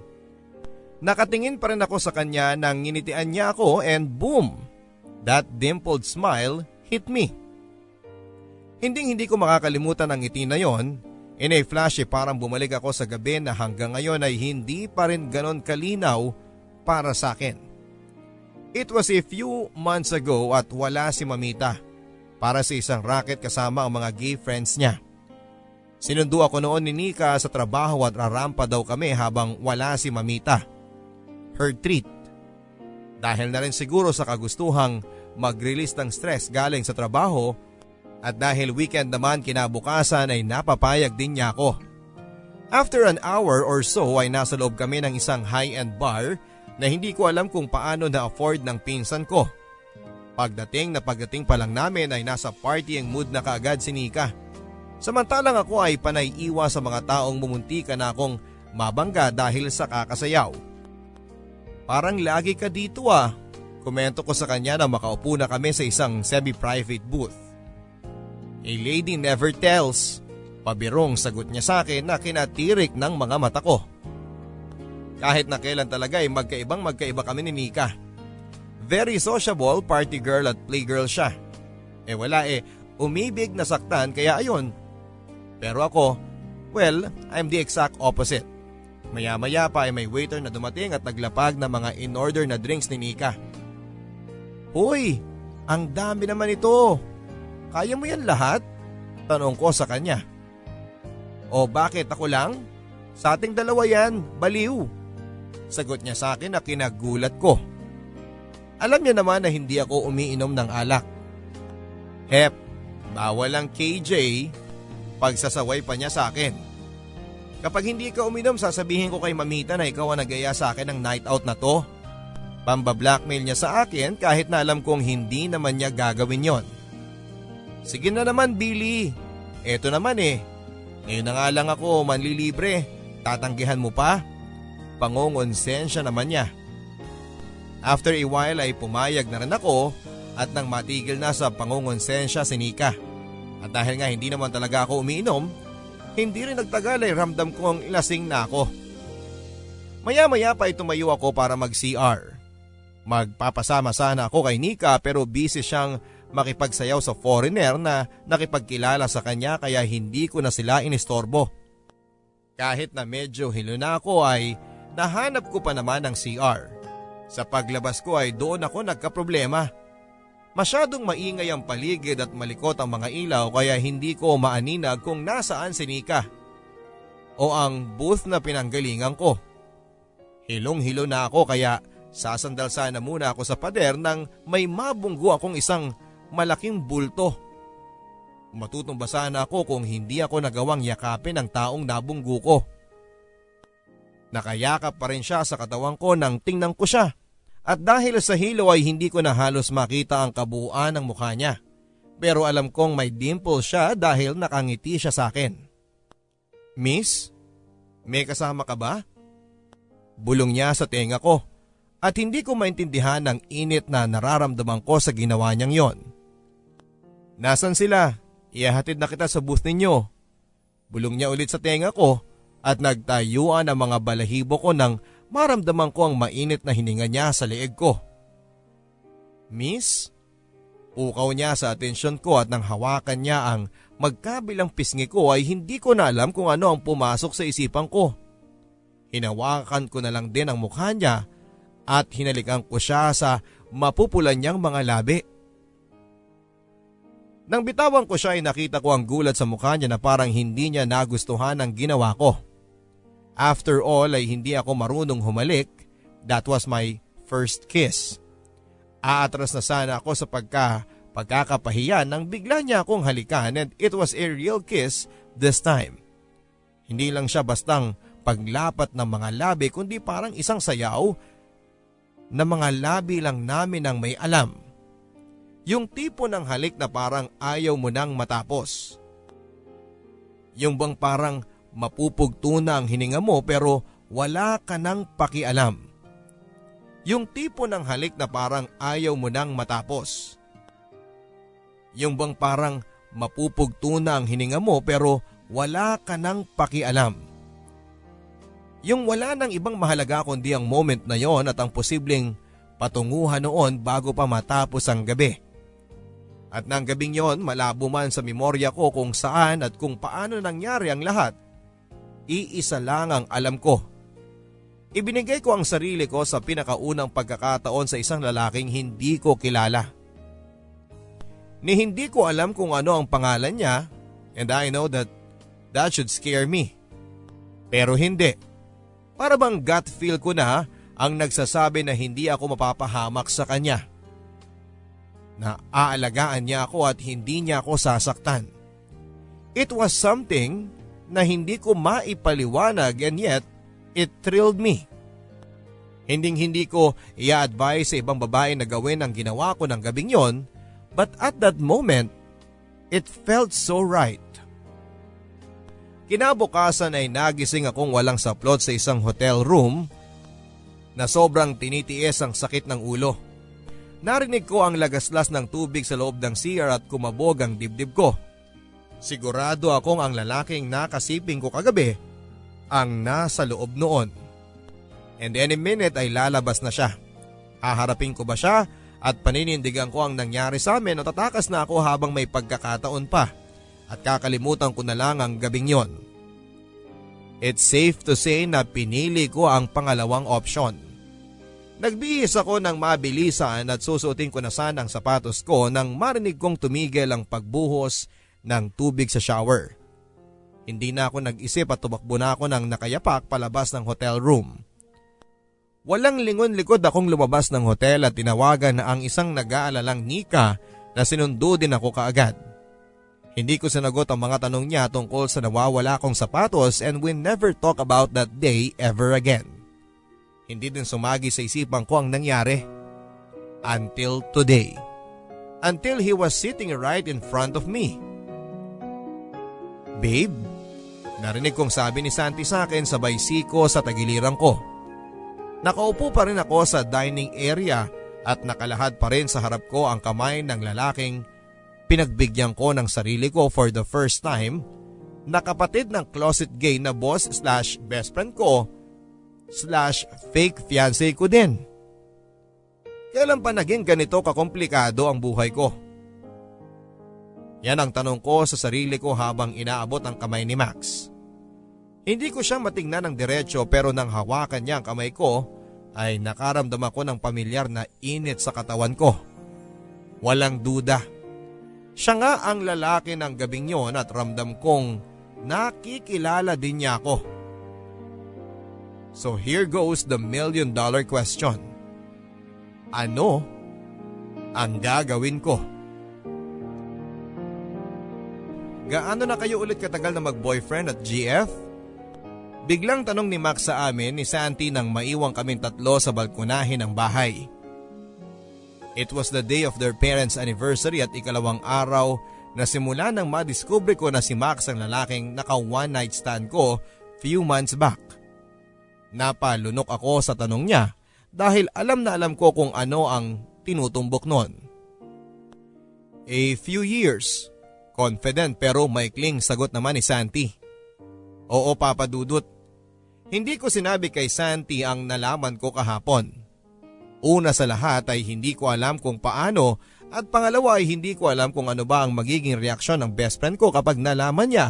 Nakatingin pa rin ako sa kanya nang nginitian niya ako and boom! That dimpled smile hit me. Hinding hindi ko makakalimutan ang ngiti na yon. In a flash eh, parang bumalik ako sa gabi na hanggang ngayon ay hindi pa rin ganon kalinaw para sa akin. It was a few months ago at wala si Mamita para sa isang racket kasama ang mga gay friends niya. Sinundo ako noon ni Nika sa trabaho at rarampa daw kami habang wala si Mamita. Her treat. Dahil na rin siguro sa kagustuhang mag-release ng stress galing sa trabaho at dahil weekend naman kinabukasan ay napapayag din niya ako. After an hour or so ay nasa loob kami ng isang high-end bar na hindi ko alam kung paano na-afford ng pinsan ko. Pagdating na pagdating pa lang namin ay nasa partying mood na kaagad si Nika. Samantalang ako ay panay iwa sa mga taong mumuntika na akong mabangga dahil sa kakasayaw. Parang lagi ka dito ah, Komento ko sa kanya na makaupo na kami sa isang semi-private booth. A lady never tells. Pabirong sagot niya sa akin na kinatirik ng mga mata ko. Kahit na kailan talaga ay magkaibang magkaiba kami ni Nika. Very sociable party girl at playgirl siya. Eh wala eh, umibig na saktan kaya ayun. Pero ako, well, I'm the exact opposite. Maya maya pa ay may waiter na dumating at naglapag ng mga in-order na drinks ni Nika. Hoy, ang dami naman ito. Kaya mo yan lahat? Tanong ko sa kanya. O bakit ako lang? Sa ating dalawa yan, baliw. Sagot niya sa akin na kinagulat ko. Alam niya naman na hindi ako umiinom ng alak. Hep, bawal ang KJ, pagsasaway pa niya sa akin. Kapag hindi ka uminom, sasabihin ko kay mamita na ikaw ang nagaya sa akin ng night out na to. Pamba-blackmail niya sa akin kahit na alam kong hindi naman niya gagawin yon. Sige na naman Billy, eto naman eh. Ngayon na nga lang ako manlilibre, tatanggihan mo pa? Pangongonsensya naman niya. After a while ay pumayag na rin ako at nang matigil na sa pangongonsensya si Nika. At dahil nga hindi naman talaga ako umiinom, hindi rin nagtagal ay ramdam kong ilasing na ako. Maya maya pa ay tumayo ako para mag-CR. Magpapasama sana ako kay Nika pero busy siyang makipagsayaw sa foreigner na nakipagkilala sa kanya kaya hindi ko na sila inistorbo. Kahit na medyo hilo na ako ay nahanap ko pa naman ang CR. Sa paglabas ko ay doon ako nagkaproblema. Masyadong maingay ang paligid at malikot ang mga ilaw kaya hindi ko maaninag kung nasaan si Nika. O ang booth na pinanggalingan ko. Hilong-hilo na ako kaya Sasandal sana muna ako sa pader nang may mabunggo akong isang malaking bulto. Matutumba sana ako kung hindi ako nagawang yakapin ang taong nabunggo ko. Nakayakap pa rin siya sa katawan ko nang tingnan ko siya. At dahil sa hilo ay hindi ko na halos makita ang kabuuan ng mukha niya. Pero alam kong may dimple siya dahil nakangiti siya sa akin. Miss, may kasama ka ba? Bulong niya sa tenga ko at hindi ko maintindihan ang init na nararamdaman ko sa ginawa niyang yon. Nasaan sila? Iyahatid na kita sa booth ninyo. Bulong niya ulit sa tenga ko at nagtayuan ang mga balahibo ko nang maramdaman ko ang mainit na hininga niya sa leeg ko. Miss? Ukaw niya sa atensyon ko at nang hawakan niya ang magkabilang pisngi ko ay hindi ko na alam kung ano ang pumasok sa isipan ko. Hinawakan ko na lang din ang mukha niya at hinalikan ko siya sa mapupulan niyang mga labi. Nang bitawan ko siya ay nakita ko ang gulat sa mukha niya na parang hindi niya nagustuhan ang ginawa ko. After all ay hindi ako marunong humalik. That was my first kiss. Aatras na sana ako sa pagka pagkakapahiyan nang bigla niya akong halikan and it was a real kiss this time. Hindi lang siya bastang paglapat ng mga labi kundi parang isang sayaw na mga labi lang namin ang may alam. Yung tipo ng halik na parang ayaw mo nang matapos. Yung bang parang mapupugto na ang hininga mo pero wala ka nang pakialam. Yung tipo ng halik na parang ayaw mo nang matapos. Yung bang parang mapupugto na ang hininga mo pero wala ka nang pakialam. Yung wala nang ibang mahalaga kundi ang moment na yon at ang posibleng patunguhan noon bago pa matapos ang gabi. At nang gabing yon malabo man sa memorya ko kung saan at kung paano nangyari ang lahat Iisa lang ang alam ko. Ibinigay ko ang sarili ko sa pinakaunang pagkakataon sa isang lalaking hindi ko kilala. Ni hindi ko alam kung ano ang pangalan niya and I know that that should scare me. Pero hindi. Para bang gut feel ko na ang nagsasabi na hindi ako mapapahamak sa kanya. Na aalagaan niya ako at hindi niya ako sasaktan. It was something na hindi ko maipaliwanag and yet it thrilled me. Hinding hindi ko i-advise sa ibang babae na gawin ang ginawa ko ng gabing yon but at that moment, it felt so right. Kinabukasan ay nagising akong walang saplot sa isang hotel room na sobrang tinitiis ang sakit ng ulo. Narinig ko ang lagaslas ng tubig sa loob ng CR at kumabog ang dibdib ko. Sigurado akong ang lalaking nakasiping ko kagabi ang nasa loob noon. And any minute ay lalabas na siya. Haharapin ko ba siya at paninindigan ko ang nangyari sa amin o tatakas na ako habang may pagkakataon pa at kakalimutan ko na lang ang gabing yon. It's safe to say na pinili ko ang pangalawang option. Nagbihis ako ng mabilisan at susuotin ko na sana ang sapatos ko nang marinig kong tumigil ang pagbuhos ng tubig sa shower. Hindi na ako nag-isip at tumakbo na ako ng nakayapak palabas ng hotel room. Walang lingon-likod akong lumabas ng hotel at tinawagan na ang isang nag-aalalang Nika na sinundo din ako kaagad. Hindi ko sinagot ang mga tanong niya tungkol sa nawawala kong sapatos and we never talk about that day ever again. Hindi din sumagi sa isipan ko ang nangyari. Until today. Until he was sitting right in front of me. Babe, narinig kong sabi ni Santi sa akin sabay siko sa tagiliran ko. Nakaupo pa rin ako sa dining area at nakalahad pa rin sa harap ko ang kamay ng lalaking pinagbigyan ko ng sarili ko for the first time na kapatid ng closet gay na boss slash best friend ko slash fake fiancé ko din. Kailan pa naging ganito kakomplikado ang buhay ko? Yan ang tanong ko sa sarili ko habang inaabot ang kamay ni Max. Hindi ko siya matingnan ng diretsyo pero nang hawakan niya ang kamay ko ay nakaramdam ako ng pamilyar na init sa katawan ko. Walang duda. Siya nga ang lalaki ng gabing yon at ramdam kong nakikilala din niya ako. So here goes the million dollar question. Ano ang gagawin ko? Gaano na kayo ulit katagal na mag-boyfriend at GF? Biglang tanong ni Max sa amin ni Santi nang maiwang kaming tatlo sa balkonahe ng bahay. It was the day of their parents' anniversary at ikalawang araw na simula nang madiskubre ko na si Max ang lalaking naka one night stand ko few months back. Napalunok ako sa tanong niya dahil alam na alam ko kung ano ang tinutumbok noon. A few years, confident pero maikling sagot naman ni Santi. Oo Papa Dudut, hindi ko sinabi kay Santi ang nalaman ko kahapon. Una sa lahat ay hindi ko alam kung paano at pangalawa ay hindi ko alam kung ano ba ang magiging reaksyon ng best friend ko kapag nalaman niya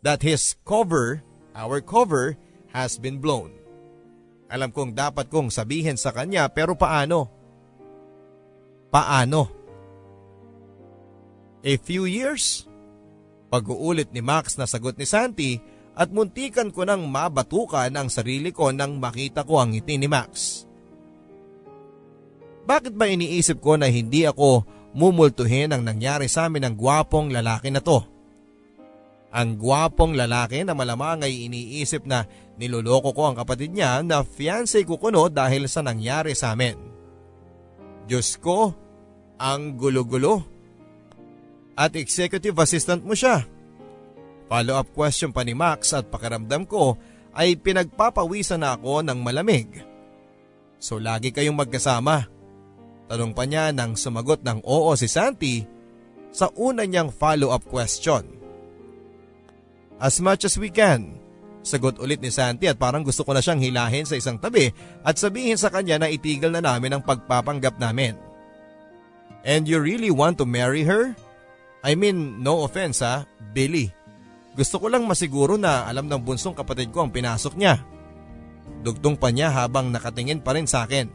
that his cover, our cover, has been blown. Alam kong dapat kong sabihin sa kanya pero paano? Paano? A few years? Pag-uulit ni Max na sagot ni Santi at muntikan ko nang mabatukan ang sarili ko nang makita ko ang ngiti ni Max. Bakit ba iniisip ko na hindi ako mumultuhin ang nangyari sa amin ng gwapong lalaki na to? Ang gwapong lalaki na malamang ay iniisip na niloloko ko ang kapatid niya na fiancé ko kuno dahil sa nangyari sa amin. Diyos ko, ang gulo-gulo. At executive assistant mo siya. Follow-up question pa ni Max at pakiramdam ko ay pinagpapawisan na ako ng malamig. So lagi kayong magkasama. Tanong pa niya nang sumagot ng oo si Santi sa una niyang follow-up question. As much as we can. Sagot ulit ni Santi at parang gusto ko na siyang hilahin sa isang tabi at sabihin sa kanya na itigil na namin ang pagpapanggap namin. And you really want to marry her? I mean, no offense ha, Billy. Gusto ko lang masiguro na alam ng bunsong kapatid ko ang pinasok niya. Dugtong pa niya habang nakatingin pa rin sa akin.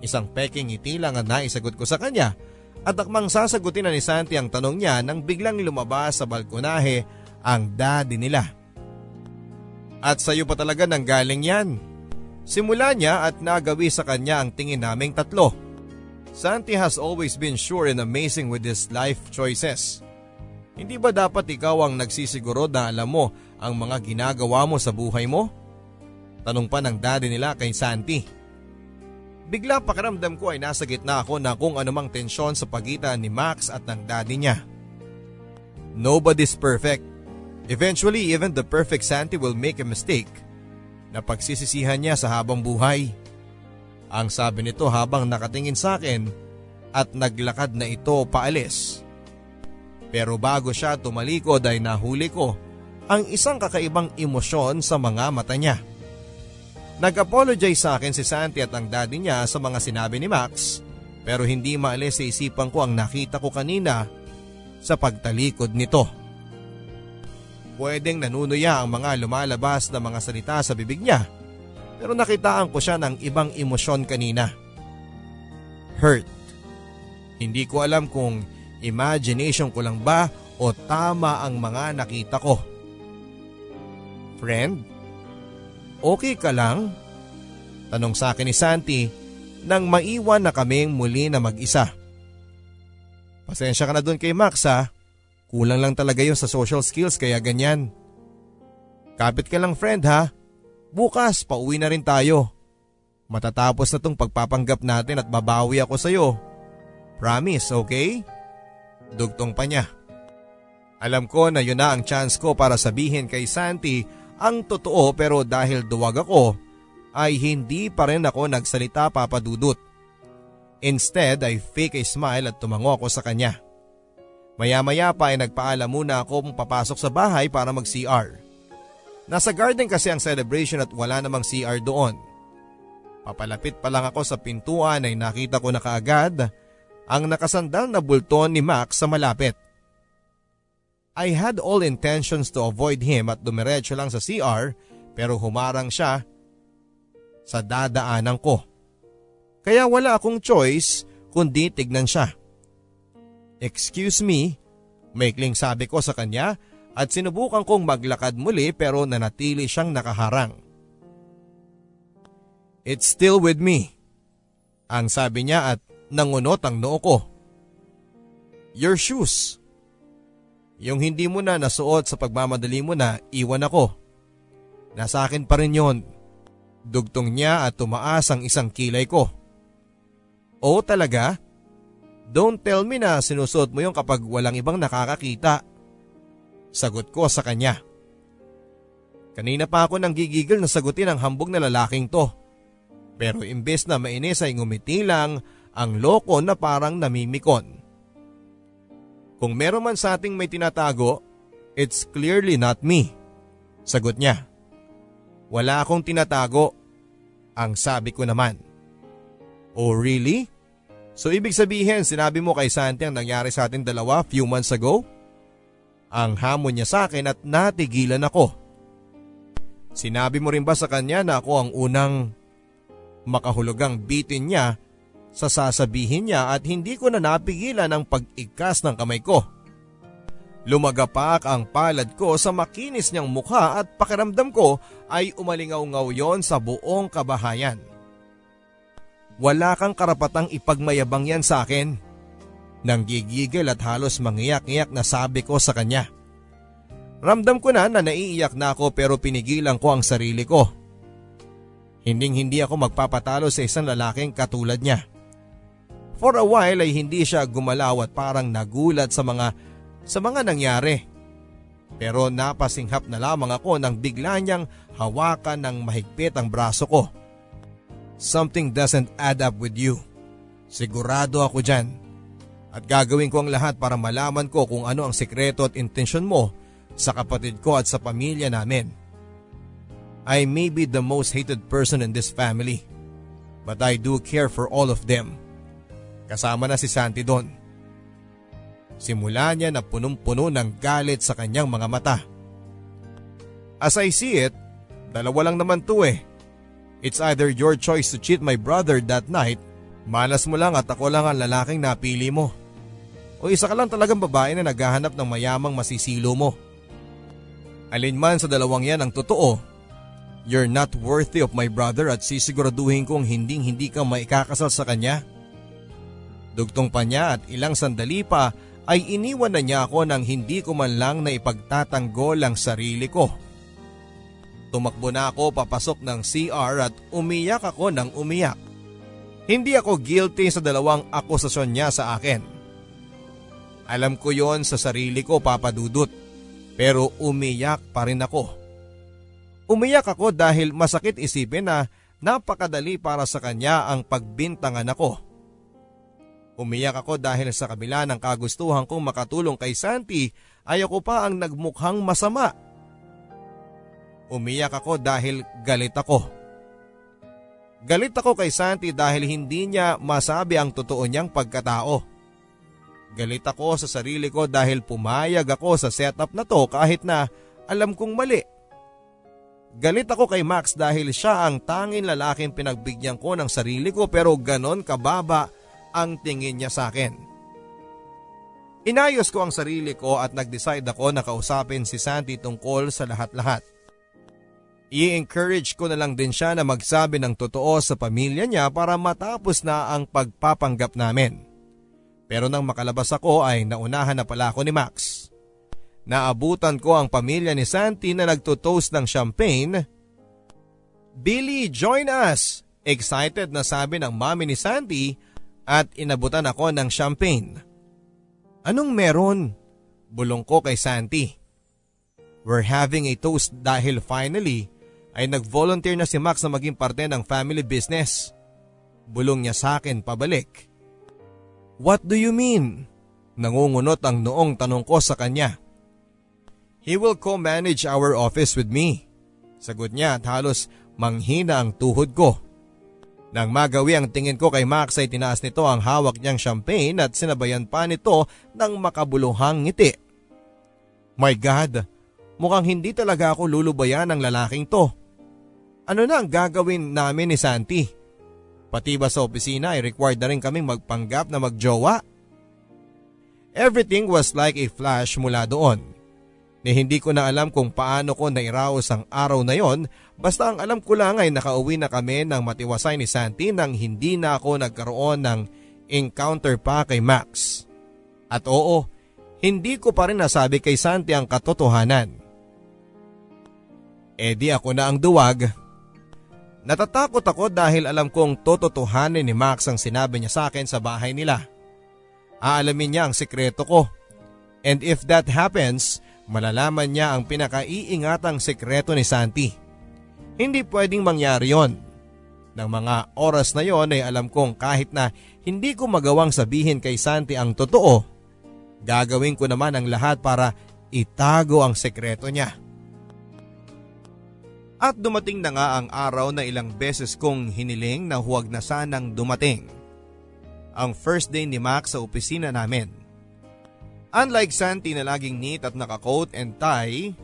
Isang peking ngiti lang ang naisagot ko sa kanya at akmang sasagutin na ni Santi ang tanong niya nang biglang lumabas sa balkonahe ang daddy nila. At sa iyo pa talaga nang galing yan. Simula niya at nagawi sa kanya ang tingin naming tatlo. Santi has always been sure and amazing with his life choices. Hindi ba dapat ikaw ang nagsisiguro na alam mo ang mga ginagawa mo sa buhay mo? Tanong pa ng daddy nila kay Santi. Bigla pakiramdam ko ay nasa gitna ako na kung anumang tensyon sa pagitan ni Max at ng daddy niya. Nobody's perfect Eventually, even the perfect Santi will make a mistake na pagsisisihan niya sa habang buhay. Ang sabi nito habang nakatingin sa akin at naglakad na ito paalis. Pero bago siya tumalikod ay nahuli ko ang isang kakaibang emosyon sa mga mata niya. Nag-apologize sa akin si Santi at ang daddy niya sa mga sinabi ni Max pero hindi maalis sa isipan ko ang nakita ko kanina sa pagtalikod nito. Pwedeng nanunuya ang mga lumalabas na mga salita sa bibig niya pero nakitaan ko siya ng ibang emosyon kanina. Hurt. Hindi ko alam kung imagination ko lang ba o tama ang mga nakita ko. Friend, okay ka lang? Tanong sa akin ni Santi nang maiwan na kaming muli na mag-isa. Pasensya ka na doon kay Max ha. Kulang lang talaga yun sa social skills kaya ganyan. Kapit ka lang friend ha. Bukas pauwi na rin tayo. Matatapos na tong pagpapanggap natin at babawi ako sa'yo. Promise, okay? Dugtong pa niya. Alam ko na yun na ang chance ko para sabihin kay Santi ang totoo pero dahil duwag ako ay hindi pa rin ako nagsalita papadudot. Instead ay fake a smile at tumango ako sa kanya. Maya-maya pa ay nagpaalam muna ako papasok sa bahay para mag-CR. Nasa garden kasi ang celebration at wala namang CR doon. Papalapit pa lang ako sa pintuan ay nakita ko na kaagad ang nakasandal na bulton ni Max sa malapit. I had all intentions to avoid him at dumiretso lang sa CR pero humarang siya sa dadaanan ko. Kaya wala akong choice kundi tignan siya. Excuse me, maikling sabi ko sa kanya at sinubukan kong maglakad muli pero nanatili siyang nakaharang. It's still with me. Ang sabi niya at nangunot ang noo ko. Your shoes. Yung hindi mo na nasuot sa pagmamadali mo na iwan ako. Nasa akin pa rin yon. Dugtong niya at tumaas ang isang kilay ko. Oo talaga? Don't tell me na sinusuot mo yung kapag walang ibang nakakakita. Sagot ko sa kanya. Kanina pa ako nang gigigil na sagutin ang hambog na lalaking to. Pero imbes na mainis ay ngumiti lang ang loko na parang namimikon. Kung meron man sa ating may tinatago, it's clearly not me. Sagot niya. Wala akong tinatago. Ang sabi ko naman. Oh really? So ibig sabihin sinabi mo kay Santi ang nangyari sa ating dalawa few months ago? Ang hamon niya sa akin at natigilan ako. Sinabi mo rin ba sa kanya na ako ang unang makahulugang bitin niya sa sasabihin niya at hindi ko na napigilan ang pag-ikas ng kamay ko. Lumagapak ang palad ko sa makinis niyang mukha at pakiramdam ko ay umalingaw-ngaw yon sa buong kabahayan. Wala kang karapatang ipagmayabang yan sa akin. Nang gigigil at halos mangiyak-iyak na sabi ko sa kanya. Ramdam ko na na naiiyak na ako pero pinigilan ko ang sarili ko. Hinding hindi ako magpapatalo sa isang lalaking katulad niya. For a while ay hindi siya gumalaw at parang nagulat sa mga sa mga nangyari. Pero napasinghap na lamang ako nang bigla niyang hawakan ng mahigpit ang braso ko. Something doesn't add up with you. Sigurado ako dyan. At gagawin ko ang lahat para malaman ko kung ano ang sekreto at intensyon mo sa kapatid ko at sa pamilya namin. I may be the most hated person in this family, but I do care for all of them. Kasama na si Santi doon. Simula niya na punong-puno ng galit sa kanyang mga mata. As I see it, dalawa lang naman to eh. It's either your choice to cheat my brother that night, malas mo lang at ako lang ang lalaking napili mo. O isa ka lang talagang babae na naghahanap ng mayamang masisilo mo. Alin man sa dalawang yan ang totoo, you're not worthy of my brother at sisiguraduhin kong hinding hindi ka maikakasal sa kanya. Dugtong pa niya at ilang sandali pa ay iniwan na niya ako nang hindi ko man lang na ipagtatanggol ang sarili ko. Tumakbo na ako papasok ng CR at umiyak ako ng umiyak. Hindi ako guilty sa dalawang akusasyon niya sa akin. Alam ko yon sa sarili ko papadudot pero umiyak pa rin ako. Umiyak ako dahil masakit isipin na napakadali para sa kanya ang pagbintangan ako. Umiyak ako dahil sa kabila ng kagustuhan kong makatulong kay Santi ay ako pa ang nagmukhang masama. Umiyak ako dahil galit ako. Galit ako kay Santi dahil hindi niya masabi ang totoo niyang pagkatao. Galit ako sa sarili ko dahil pumayag ako sa setup na to kahit na alam kong mali. Galit ako kay Max dahil siya ang tanging lalaking pinagbigyan ko ng sarili ko pero ganon kababa ang tingin niya sa akin. Inayos ko ang sarili ko at nag-decide ako na kausapin si Santi tungkol sa lahat-lahat. I-encourage ko na lang din siya na magsabi ng totoo sa pamilya niya para matapos na ang pagpapanggap namin. Pero nang makalabas ako ay naunahan na pala ako ni Max. Naabutan ko ang pamilya ni Santi na nagtutoast ng champagne. Billy, join us! Excited na sabi ng mami ni Santi at inabutan ako ng champagne. Anong meron? Bulong ko kay Santi. We're having a toast dahil finally ay nag-volunteer na si Max na maging parte ng family business. Bulong niya sa akin pabalik. What do you mean? Nangungunot ang noong tanong ko sa kanya. He will co-manage our office with me. Sagot niya at halos manghina ang tuhod ko. Nang magawi ang tingin ko kay Max ay tinaas nito ang hawak niyang champagne at sinabayan pa nito ng makabuluhang ngiti. My God, mukhang hindi talaga ako lulubayan ng lalaking to. Ano na ang gagawin namin ni Santi? Pati ba sa opisina ay required na rin kaming magpanggap na magjowa? Everything was like a flash mula doon ni hindi ko na alam kung paano ko nairaos ang araw na yon basta ang alam ko lang ay nakauwi na kami ng matiwasay ni Santi nang hindi na ako nagkaroon ng encounter pa kay Max. At oo, hindi ko pa rin nasabi kay Santi ang katotohanan. E di ako na ang duwag. Natatakot ako dahil alam kong tototohanin ni Max ang sinabi niya sa akin sa bahay nila. Aalamin niya ang sikreto ko. And if that happens, malalaman niya ang pinakaiingatang sekreto ni Santi. Hindi pwedeng mangyari yon. Nang mga oras na yon ay alam kong kahit na hindi ko magawang sabihin kay Santi ang totoo, gagawin ko naman ang lahat para itago ang sekreto niya. At dumating na nga ang araw na ilang beses kong hiniling na huwag na sanang dumating. Ang first day ni Max sa opisina namin. Unlike Santi na laging neat at naka-coat and tie,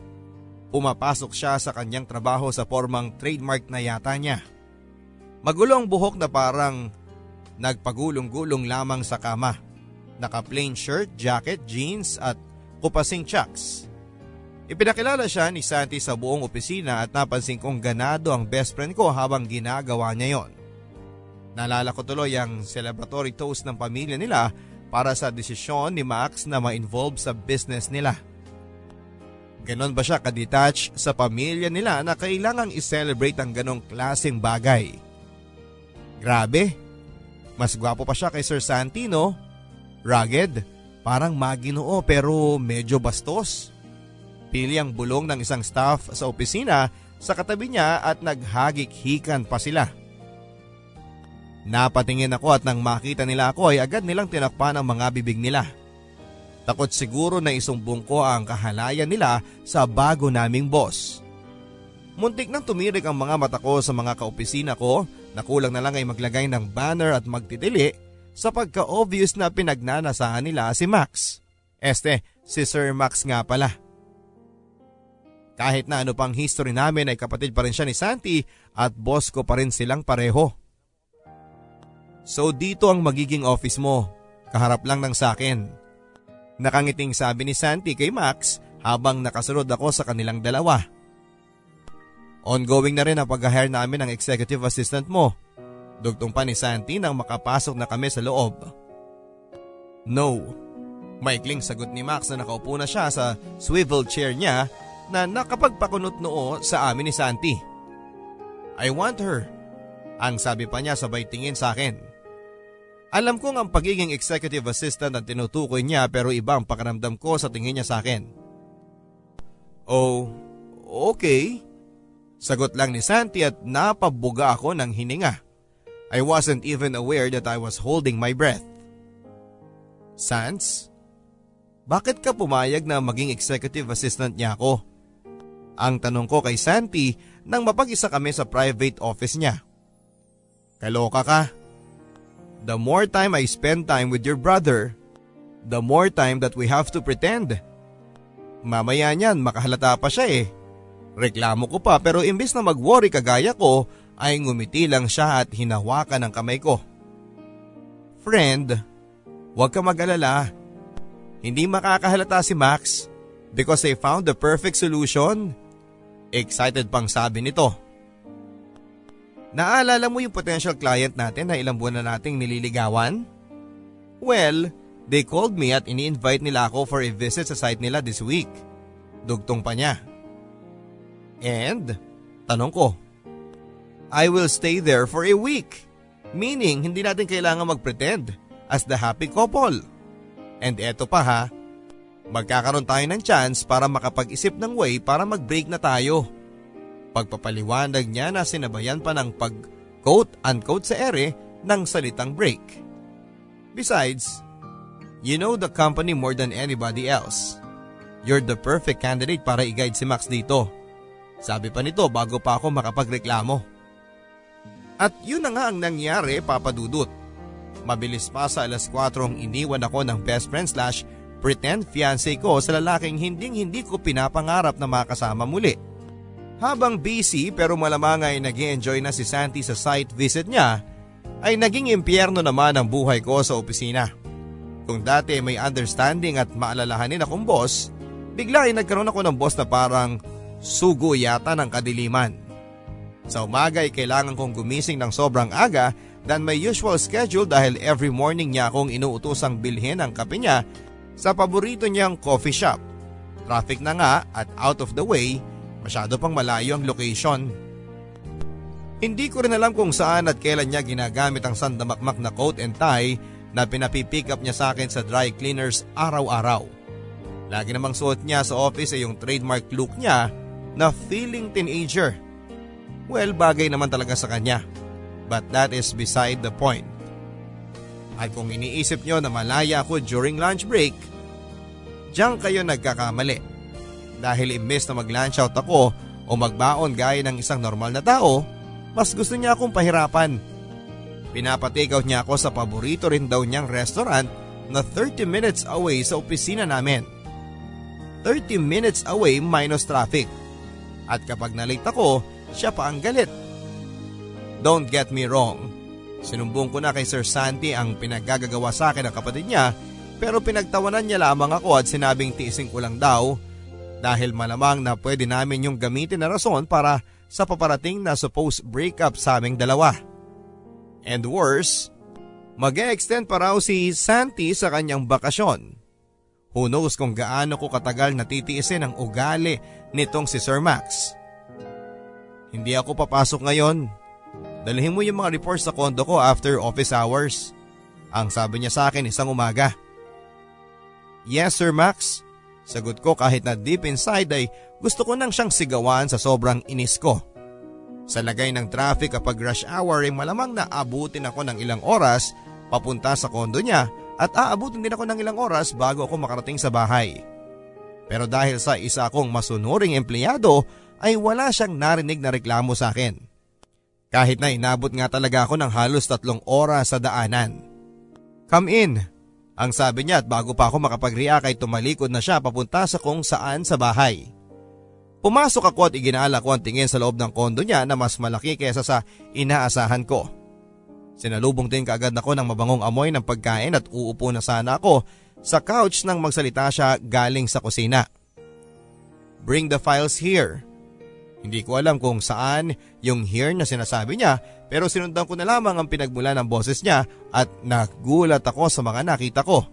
pumapasok siya sa kanyang trabaho sa formang trademark na yata niya. Magulo ang buhok na parang nagpagulong-gulong lamang sa kama. Naka-plain shirt, jacket, jeans at kupasing chucks. Ipinakilala siya ni Santi sa buong opisina at napansin kong ganado ang best friend ko habang ginagawa niya yon. Naalala ko tuloy ang celebratory toast ng pamilya nila para sa desisyon ni Max na ma-involve sa business nila. Ganon ba siya kadetach sa pamilya nila na kailangang i-celebrate ang ganong klaseng bagay? Grabe, mas gwapo pa siya kay Sir Santino. Rugged, parang maginoo pero medyo bastos. Pili ang bulong ng isang staff sa opisina sa katabi niya at naghagik-hikan pa sila. Napatingin ako at nang makita nila ako ay agad nilang tinakpan ang mga bibig nila. Takot siguro na isumbong ko ang kahalayan nila sa bago naming boss. Muntik nang tumirik ang mga mata ko sa mga kaopisina ko na kulang na lang ay maglagay ng banner at magtitili sa pagka-obvious na pinagnanasahan nila si Max. Este, si Sir Max nga pala. Kahit na ano pang history namin ay kapatid pa rin siya ni Santi at boss ko pa rin silang pareho. So dito ang magiging office mo, kaharap lang ng sakin. Nakangiting sabi ni Santi kay Max habang nakasunod ako sa kanilang dalawa. Ongoing na rin ang pag-hire namin ng executive assistant mo. Dugtong pa ni Santi nang makapasok na kami sa loob. No. Maikling sagot ni Max na nakaupo na siya sa swivel chair niya na nakapagpakunot noo sa amin ni Santi. I want her, ang sabi pa niya sabay tingin sa akin. Alam kong ang pagiging executive assistant ang tinutukoy niya pero iba ang pakiramdam ko sa tingin niya sa akin. Oh, okay. Sagot lang ni Santi at napabuga ako ng hininga. I wasn't even aware that I was holding my breath. Sans, bakit ka pumayag na maging executive assistant niya ako? Ang tanong ko kay Santi nang mapag-isa kami sa private office niya. Kaloka ka. The more time I spend time with your brother, the more time that we have to pretend. Mamaya niyan makahalata pa siya eh. Reklamo ko pa pero imbis na mag-worry kagaya ko ay ngumiti lang siya at hinawakan ang kamay ko. Friend, huwag ka mag-alala. Hindi makakahalata si Max because I found the perfect solution. Excited pang sabi nito. Naalala mo yung potential client natin na ilang buwan na nating nililigawan? Well, they called me at ini-invite nila ako for a visit sa site nila this week. Dugtong pa niya. And, tanong ko, I will stay there for a week. Meaning, hindi natin kailangan mag-pretend as the happy couple. And eto pa ha, Magkakaroon tayo ng chance para makapag-isip ng way para mag-break na tayo. Pagpapaliwanag niya na sinabayan pa ng pag-quote-unquote sa ere ng salitang break. Besides, you know the company more than anybody else. You're the perfect candidate para i-guide si Max dito. Sabi pa nito bago pa ako makapagreklamo. At yun na nga ang nangyari papadudot. Mabilis pa sa alas 4 ang iniwan ako ng best friend slash pretend fiancé ko sa lalaking hinding hindi ko pinapangarap na makasama muli. Habang busy pero malamang ay nag enjoy na si Santi sa site visit niya, ay naging impyerno naman ang buhay ko sa opisina. Kung dati may understanding at maalalahanin akong boss, bigla ay nagkaroon ako ng boss na parang sugo yata ng kadiliman. Sa umaga ay kailangan kong gumising ng sobrang aga than my usual schedule dahil every morning niya akong inuutosang bilhin ang kape niya sa paborito niyang coffee shop. Traffic na nga at out of the way, masyado pang malayo ang location. Hindi ko rin alam kung saan at kailan niya ginagamit ang sandamakmak na coat and tie na pinapipick up niya sa akin sa dry cleaners araw-araw. Lagi namang suot niya sa office ay yung trademark look niya na feeling teenager. Well, bagay naman talaga sa kanya. But that is beside the point. At kung iniisip nyo na malaya ako during lunch break, diyan kayo nagkakamali. Dahil imbes na mag-lunch out ako o magbaon gaya ng isang normal na tao, mas gusto niya akong pahirapan. Pinapatake out niya ako sa paborito rin daw niyang restaurant na 30 minutes away sa opisina namin. 30 minutes away minus traffic. At kapag nalate ako, siya pa ang galit. Don't get me wrong, Sinumbong ko na kay Sir Santi ang pinaggagawa sa akin ng kapatid niya pero pinagtawanan niya lamang ako at sinabing tiising ko lang daw dahil malamang na pwede namin yung gamitin na rason para sa paparating na supposed breakup sa aming dalawa. And worse, mag extend pa raw si Santi sa kanyang bakasyon. Who knows kung gaano ko katagal natitiisin ang ugali nitong si Sir Max. Hindi ako papasok ngayon Dalhin mo yung mga reports sa kondo ko after office hours. Ang sabi niya sa akin isang umaga. Yes Sir Max. Sagot ko kahit na deep inside ay gusto ko nang siyang sigawan sa sobrang inis ko. Sa lagay ng traffic kapag rush hour ay malamang na abutin ako ng ilang oras papunta sa kondo niya at aabutin din ako ng ilang oras bago ako makarating sa bahay. Pero dahil sa isa akong masunuring empleyado ay wala siyang narinig na reklamo sa akin. Kahit na inabot nga talaga ako ng halos tatlong oras sa daanan. Come in, ang sabi niya at bago pa ako makapag-react ay tumalikod na siya papunta sa kung saan sa bahay. Pumasok ako at iginala ko ang tingin sa loob ng kondo niya na mas malaki kaysa sa inaasahan ko. Sinalubong din kaagad ako ng mabangong amoy ng pagkain at uupo na sana ako sa couch nang magsalita siya galing sa kusina. Bring the files here, hindi ko alam kung saan yung here na sinasabi niya pero sinundan ko na lamang ang pinagmula ng boses niya at nagulat ako sa mga nakita ko.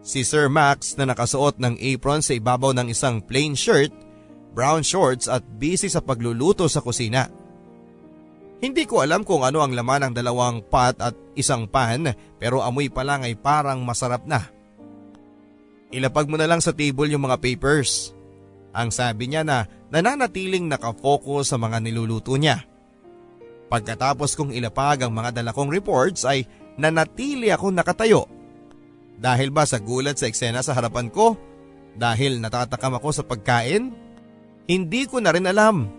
Si Sir Max na nakasuot ng apron sa ibabaw ng isang plain shirt, brown shorts at busy sa pagluluto sa kusina. Hindi ko alam kung ano ang laman ng dalawang pot at isang pan pero amoy pa lang ay parang masarap na. Ilapag mo na lang sa table yung mga papers. Ang sabi niya na nananatiling nakafocus sa mga niluluto niya. Pagkatapos kong ilapag ang mga dala kong reports ay nanatili ako nakatayo. Dahil ba sa gulat sa eksena sa harapan ko? Dahil natatakam ako sa pagkain? Hindi ko na rin alam.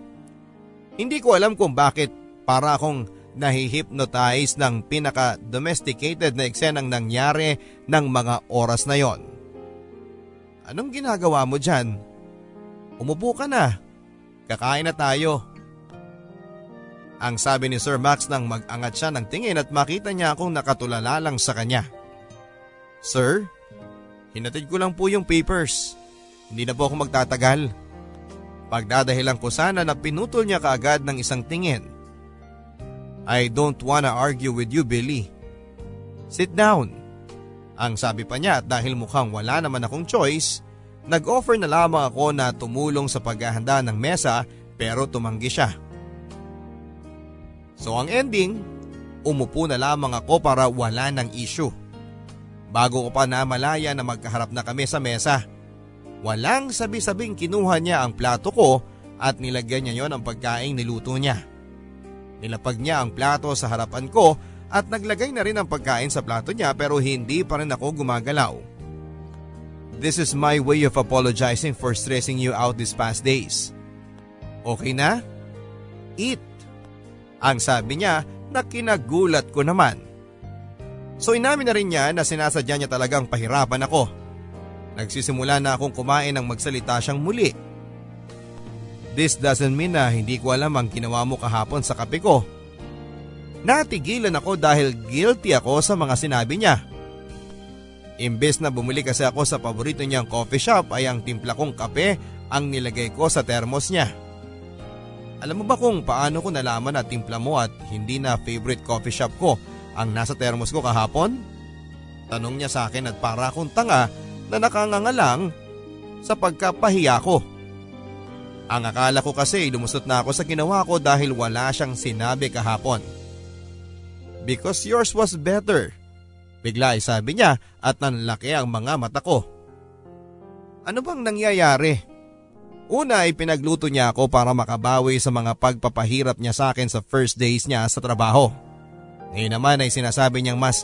Hindi ko alam kung bakit para akong nahihipnotize ng pinaka-domesticated na eksenang nangyari ng mga oras na yon. Anong ginagawa mo dyan? Umupo ka na. Kakain na tayo. Ang sabi ni Sir Max nang mag-angat siya ng tingin at makita niya akong nakatulala lang sa kanya. Sir, hinatid ko lang po yung papers. Hindi na po ako magtatagal. Pagdadahilan ko sana na pinutol niya kaagad ng isang tingin. I don't wanna argue with you, Billy. Sit down. Ang sabi pa niya at dahil mukhang wala naman akong choice, Nag-offer na lamang ako na tumulong sa paghahanda ng mesa pero tumanggi siya. So ang ending, umupo na lamang ako para wala ng issue. Bago ko pa namalaya na magkaharap na kami sa mesa. Walang sabi-sabing kinuha niya ang plato ko at nilagyan niya yon ang pagkaing niluto niya. Nilapag niya ang plato sa harapan ko at naglagay na rin ang pagkain sa plato niya pero hindi pa rin ako gumagalaw. This is my way of apologizing for stressing you out these past days. Okay na? Eat. Ang sabi niya na kinagulat ko naman. So inamin na rin niya na sinasadya niya talagang pahirapan ako. Nagsisimula na akong kumain ng magsalita siyang muli. This doesn't mean na hindi ko alam ang ginawa mo kahapon sa kape ko. Natigilan ako dahil guilty ako sa mga sinabi niya. Imbes na bumili kasi ako sa paborito niyang coffee shop ay ang timpla kong kape ang nilagay ko sa termos niya. Alam mo ba kung paano ko nalaman na timpla mo at hindi na favorite coffee shop ko ang nasa termos ko kahapon? Tanong niya sa akin at para akong tanga na nakangangalang sa pagkapahiya ko. Ang akala ko kasi lumusot na ako sa ginawa ko dahil wala siyang sinabi kahapon. Because yours was better. Bigla ay sabi niya at nanlaki ang mga mata ko. Ano bang nangyayari? Una ay pinagluto niya ako para makabawi sa mga pagpapahirap niya sa akin sa first days niya sa trabaho. Ngayon naman ay sinasabi niyang mas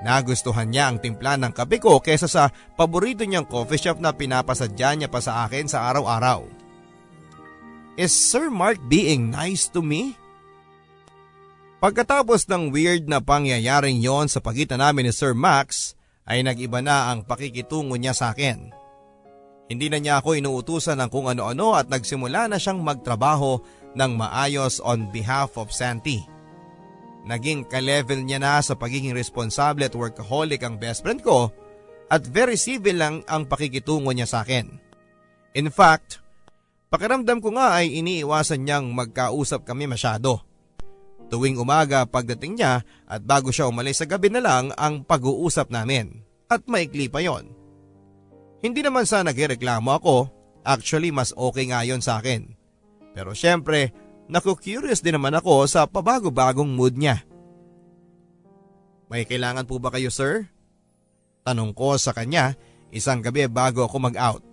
nagustuhan niya ang timpla ng kape ko kesa sa paborito niyang coffee shop na pinapasadya niya pa sa akin sa araw-araw. Is Sir Mark being nice to me? Pagkatapos ng weird na pangyayaring yon sa pagitan namin ni Sir Max, ay nag-iba na ang pakikitungo niya sa akin. Hindi na niya ako inuutusan ng kung ano-ano at nagsimula na siyang magtrabaho ng maayos on behalf of Santi. Naging ka-level niya na sa pagiging responsable at workaholic ang best friend ko at very civil lang ang pakikitungo niya sa akin. In fact, Pakiramdam ko nga ay iniiwasan niyang magkausap kami masyado. Tuwing umaga pagdating niya at bago siya umalis sa gabi na lang ang pag-uusap namin at maikli pa yon. Hindi naman sa nagreklamo ako, actually mas okay nga yon sa akin. Pero syempre, naku-curious din naman ako sa pabago-bagong mood niya. May kailangan po ba kayo sir? Tanong ko sa kanya isang gabi bago ako mag-out.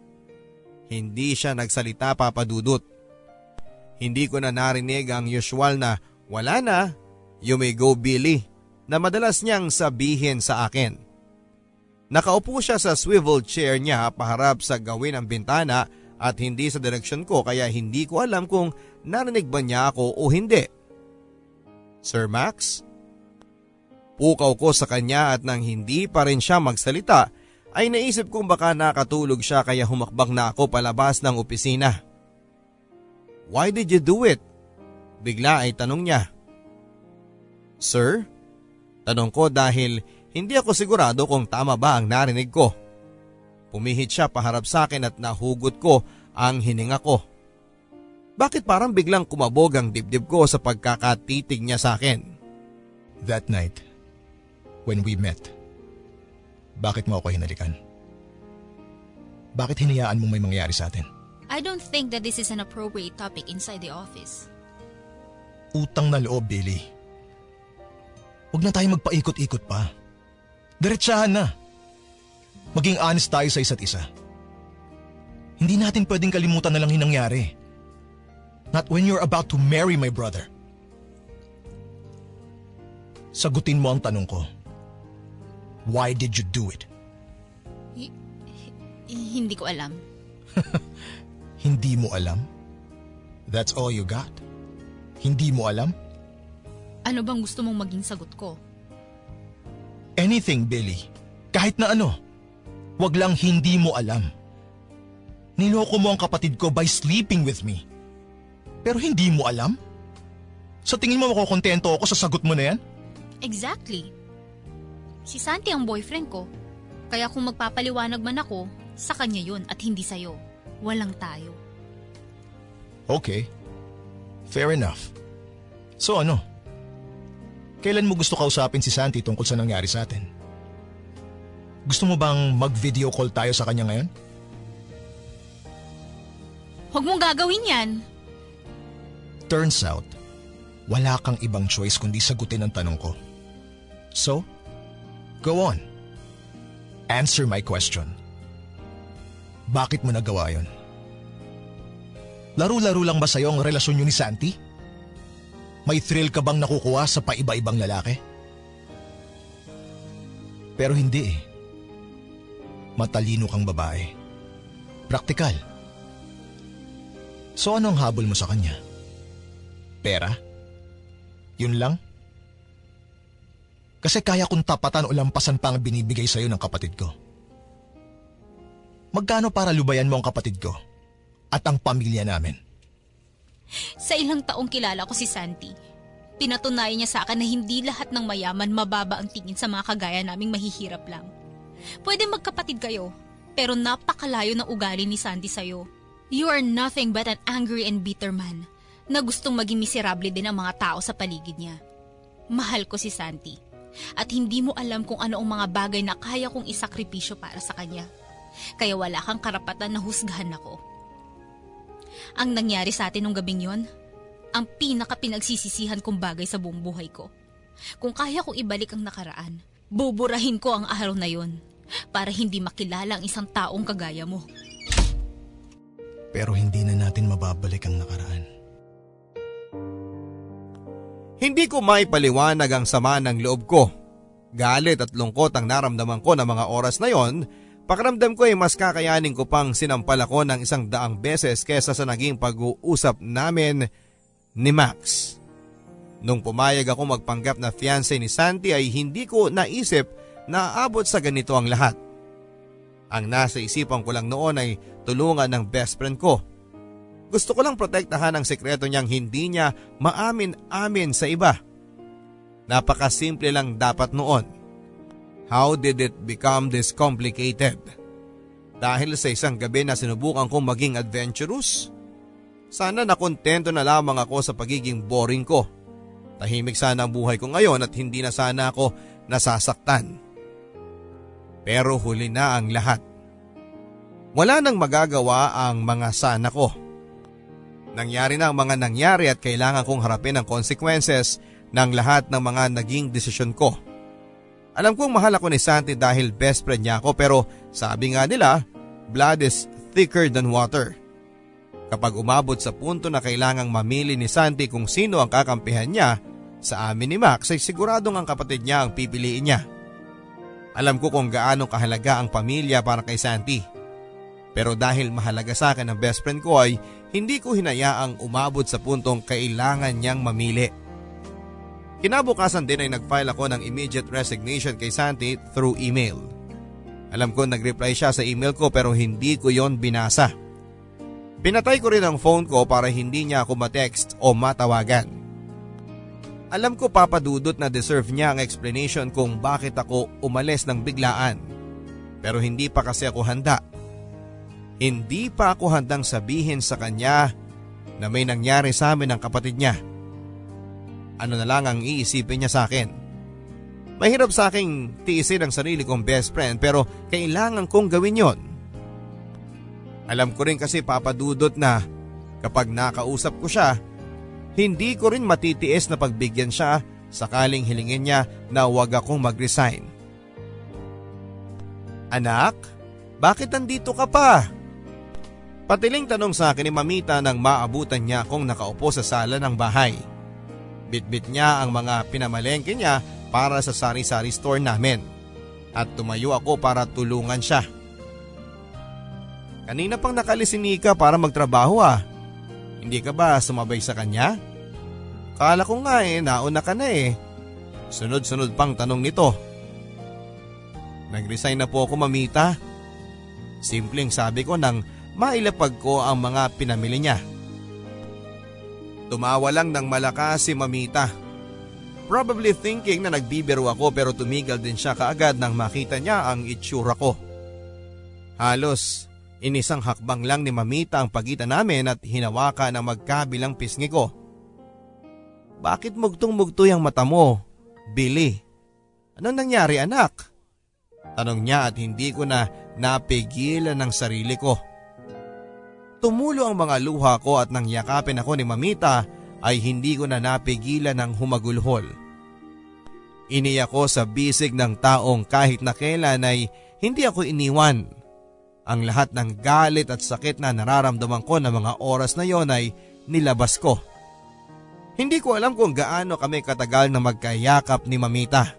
Hindi siya nagsalita papadudot. Hindi ko na narinig ang usual na wala na, you may go Billy na madalas niyang sabihin sa akin. Nakaupo siya sa swivel chair niya paharap sa gawin ng bintana at hindi sa direksyon ko kaya hindi ko alam kung narinig ba niya ako o hindi. Sir Max? Pukaw ko sa kanya at nang hindi pa rin siya magsalita ay naisip kong baka nakatulog siya kaya humakbang na ako palabas ng opisina. Why did you do it? Bigla ay tanong niya. Sir? Tanong ko dahil hindi ako sigurado kung tama ba ang narinig ko. Pumihit siya paharap sa akin at nahugot ko ang hininga ko. Bakit parang biglang kumabog ang dibdib ko sa pagkakatitig niya sa akin? That night, when we met, bakit mo ako hinalikan? Bakit hinayaan mong may mangyari sa atin? I don't think that this is an appropriate topic inside the office. Utang na loob, Billy. Huwag na tayo magpaikot-ikot pa. Diretsahan na. Maging honest tayo sa isa't isa. Hindi natin pwedeng kalimutan na lang yung nangyari. Not when you're about to marry my brother. Sagutin mo ang tanong ko. Why did you do it? H- hindi ko alam. [laughs] Hindi mo alam? That's all you got? Hindi mo alam? Ano bang gusto mong maging sagot ko? Anything, Billy. Kahit na ano. Wag lang hindi mo alam. Niloko mo ang kapatid ko by sleeping with me. Pero hindi mo alam? Sa tingin mo makukontento ako sa sagot mo na yan? Exactly. Si Santi ang boyfriend ko. Kaya kung magpapaliwanag man ako, sa kanya yun at hindi sa'yo. Walang tayo. Okay. Fair enough. So ano? Kailan mo gusto kausapin si Santi tungkol sa nangyari sa atin? Gusto mo bang mag-video call tayo sa kanya ngayon? Huwag mong gagawin yan. Turns out, wala kang ibang choice kundi sagutin ang tanong ko. So, go on. Answer my question. Bakit mo nagawa yon? Laro-laro lang ba sa'yo ang relasyon niyo ni Santi? May thrill ka bang nakukuha sa paiba-ibang lalaki? Pero hindi eh. Matalino kang babae. Praktikal. So anong habol mo sa kanya? Pera? Yun lang? Kasi kaya kong tapatan o lampasan pa ang binibigay sa'yo ng kapatid ko. Magkano para lubayan mo ang kapatid ko at ang pamilya namin? Sa ilang taong kilala ko si Santi, pinatunayan niya sa akin na hindi lahat ng mayaman mababa ang tingin sa mga kagaya naming mahihirap lang. Pwede magkapatid kayo, pero napakalayo ng ugali ni Santi sa'yo. You are nothing but an angry and bitter man na gustong maging miserable din ang mga tao sa paligid niya. Mahal ko si Santi at hindi mo alam kung ano ang mga bagay na kaya kong isakripisyo para sa kanya. Kaya wala kang karapatan na husgahan ako. Ang nangyari sa atin nung gabing yon, ang pinaka pinagsisisihan kong bagay sa buong buhay ko. Kung kaya kong ibalik ang nakaraan, buburahin ko ang araw na yon para hindi makilala ang isang taong kagaya mo. Pero hindi na natin mababalik ang nakaraan. Hindi ko maipaliwanag ang sama ng loob ko. Galit at lungkot ang naramdaman ko ng mga oras na yon Pakiramdam ko ay mas kakayanin ko pang sinampal ako ng isang daang beses kesa sa naging pag-uusap namin ni Max. Nung pumayag ako magpanggap na fiancé ni Santi ay hindi ko naisip na aabot sa ganito ang lahat. Ang nasa isipan ko lang noon ay tulungan ng best friend ko. Gusto ko lang protektahan ang sekreto niyang hindi niya maamin-amin sa iba. Napakasimple lang dapat noon. How did it become this complicated? Dahil sa isang gabi na sinubukan kong maging adventurous? Sana nakontento na lamang ako sa pagiging boring ko. Tahimik sana ang buhay ko ngayon at hindi na sana ako nasasaktan. Pero huli na ang lahat. Wala nang magagawa ang mga sana ko. Nangyari na ang mga nangyari at kailangan kong harapin ang consequences ng lahat ng mga naging desisyon ko. Alam kong mahal ako ni Santi dahil best friend niya ako pero sabi nga nila, blood is thicker than water. Kapag umabot sa punto na kailangang mamili ni Santi kung sino ang kakampihan niya, sa amin ni Max ay siguradong ang kapatid niya ang pipiliin niya. Alam ko kung gaano kahalaga ang pamilya para kay Santi. Pero dahil mahalaga sa akin ang best friend ko ay hindi ko hinayaang umabot sa puntong kailangan niyang mamili. Kinabukasan din ay nag-file ako ng immediate resignation kay Santi through email. Alam ko nag-reply siya sa email ko pero hindi ko yon binasa. Pinatay ko rin ang phone ko para hindi niya ako ma-text o matawagan. Alam ko papadudot na deserve niya ang explanation kung bakit ako umalis ng biglaan. Pero hindi pa kasi ako handa. Hindi pa ako handang sabihin sa kanya na may nangyari sa amin ng kapatid niya ano na lang ang iisipin niya sa akin. Mahirap sa aking tiisin ang sarili kong best friend pero kailangan kong gawin yon. Alam ko rin kasi papadudot na kapag nakausap ko siya, hindi ko rin matitiis na pagbigyan siya sakaling hilingin niya na huwag akong mag-resign. Anak, bakit nandito ka pa? Patiling tanong sa akin ni Mamita nang maabutan niya akong nakaupo sa sala ng bahay. Bitbit niya ang mga pinamalengke niya para sa sari-sari store namin at tumayo ako para tulungan siya. Kanina pang nakalisin ka para magtrabaho ah. Hindi ka ba sumabay sa kanya? Kala ko nga eh, nauna ka na eh. Sunod-sunod pang tanong nito. Nag-resign na po ako mamita. Simpleng sabi ko nang mailapag ko ang mga pinamili niya. Tumawa lang ng malakas si Mamita. Probably thinking na nagbibiro ako pero tumigil din siya kaagad nang makita niya ang itsura ko. Halos inisang hakbang lang ni Mamita ang pagitan namin at hinawakan ang magkabilang pisngi ko. Bakit mugtong-mugto yung mata mo? Billy. Anong nangyari anak? Tanong niya at hindi ko na napigilan ng sarili ko. Tumulo ang mga luha ko at nang yakapin ako ni Mamita ay hindi ko na napigilan ng humagulhol. Iniyak ko sa bisig ng taong kahit na kailan ay hindi ako iniwan. Ang lahat ng galit at sakit na nararamdaman ko na mga oras na yon ay nilabas ko. Hindi ko alam kung gaano kami katagal na magkayakap ni Mamita.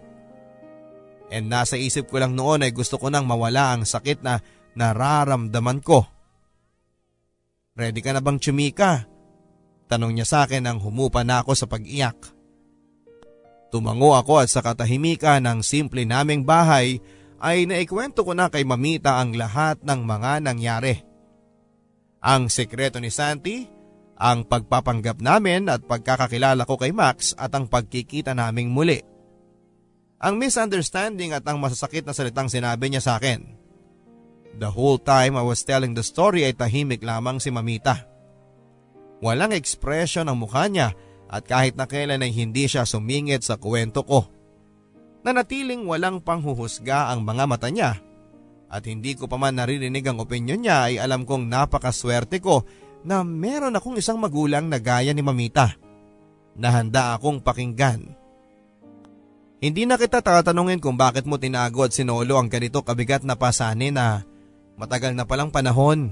And nasa isip ko lang noon ay gusto ko nang mawala ang sakit na nararamdaman ko. Ready ka na bang tsumika? Tanong niya sa akin nang humupa na ako sa pag-iyak. Tumango ako at sa katahimika ng simple naming bahay ay naikwento ko na kay Mamita ang lahat ng mga nangyari. Ang sekreto ni Santi, ang pagpapanggap namin at pagkakakilala ko kay Max at ang pagkikita naming muli. Ang misunderstanding at ang masasakit na salitang sinabi niya sa akin. The whole time I was telling the story ay tahimik lamang si Mamita. Walang ekspresyon ang mukha niya at kahit na kailan ay hindi siya sumingit sa kwento ko. Nanatiling walang panghuhusga ang mga mata niya at hindi ko pa man naririnig ang opinyon niya ay alam kong napakaswerte ko na meron akong isang magulang na gaya ni Mamita na handa akong pakinggan. Hindi na kita tatanungin kung bakit mo tinago at sinolo ang ganito kabigat na pasanin na matagal na palang panahon.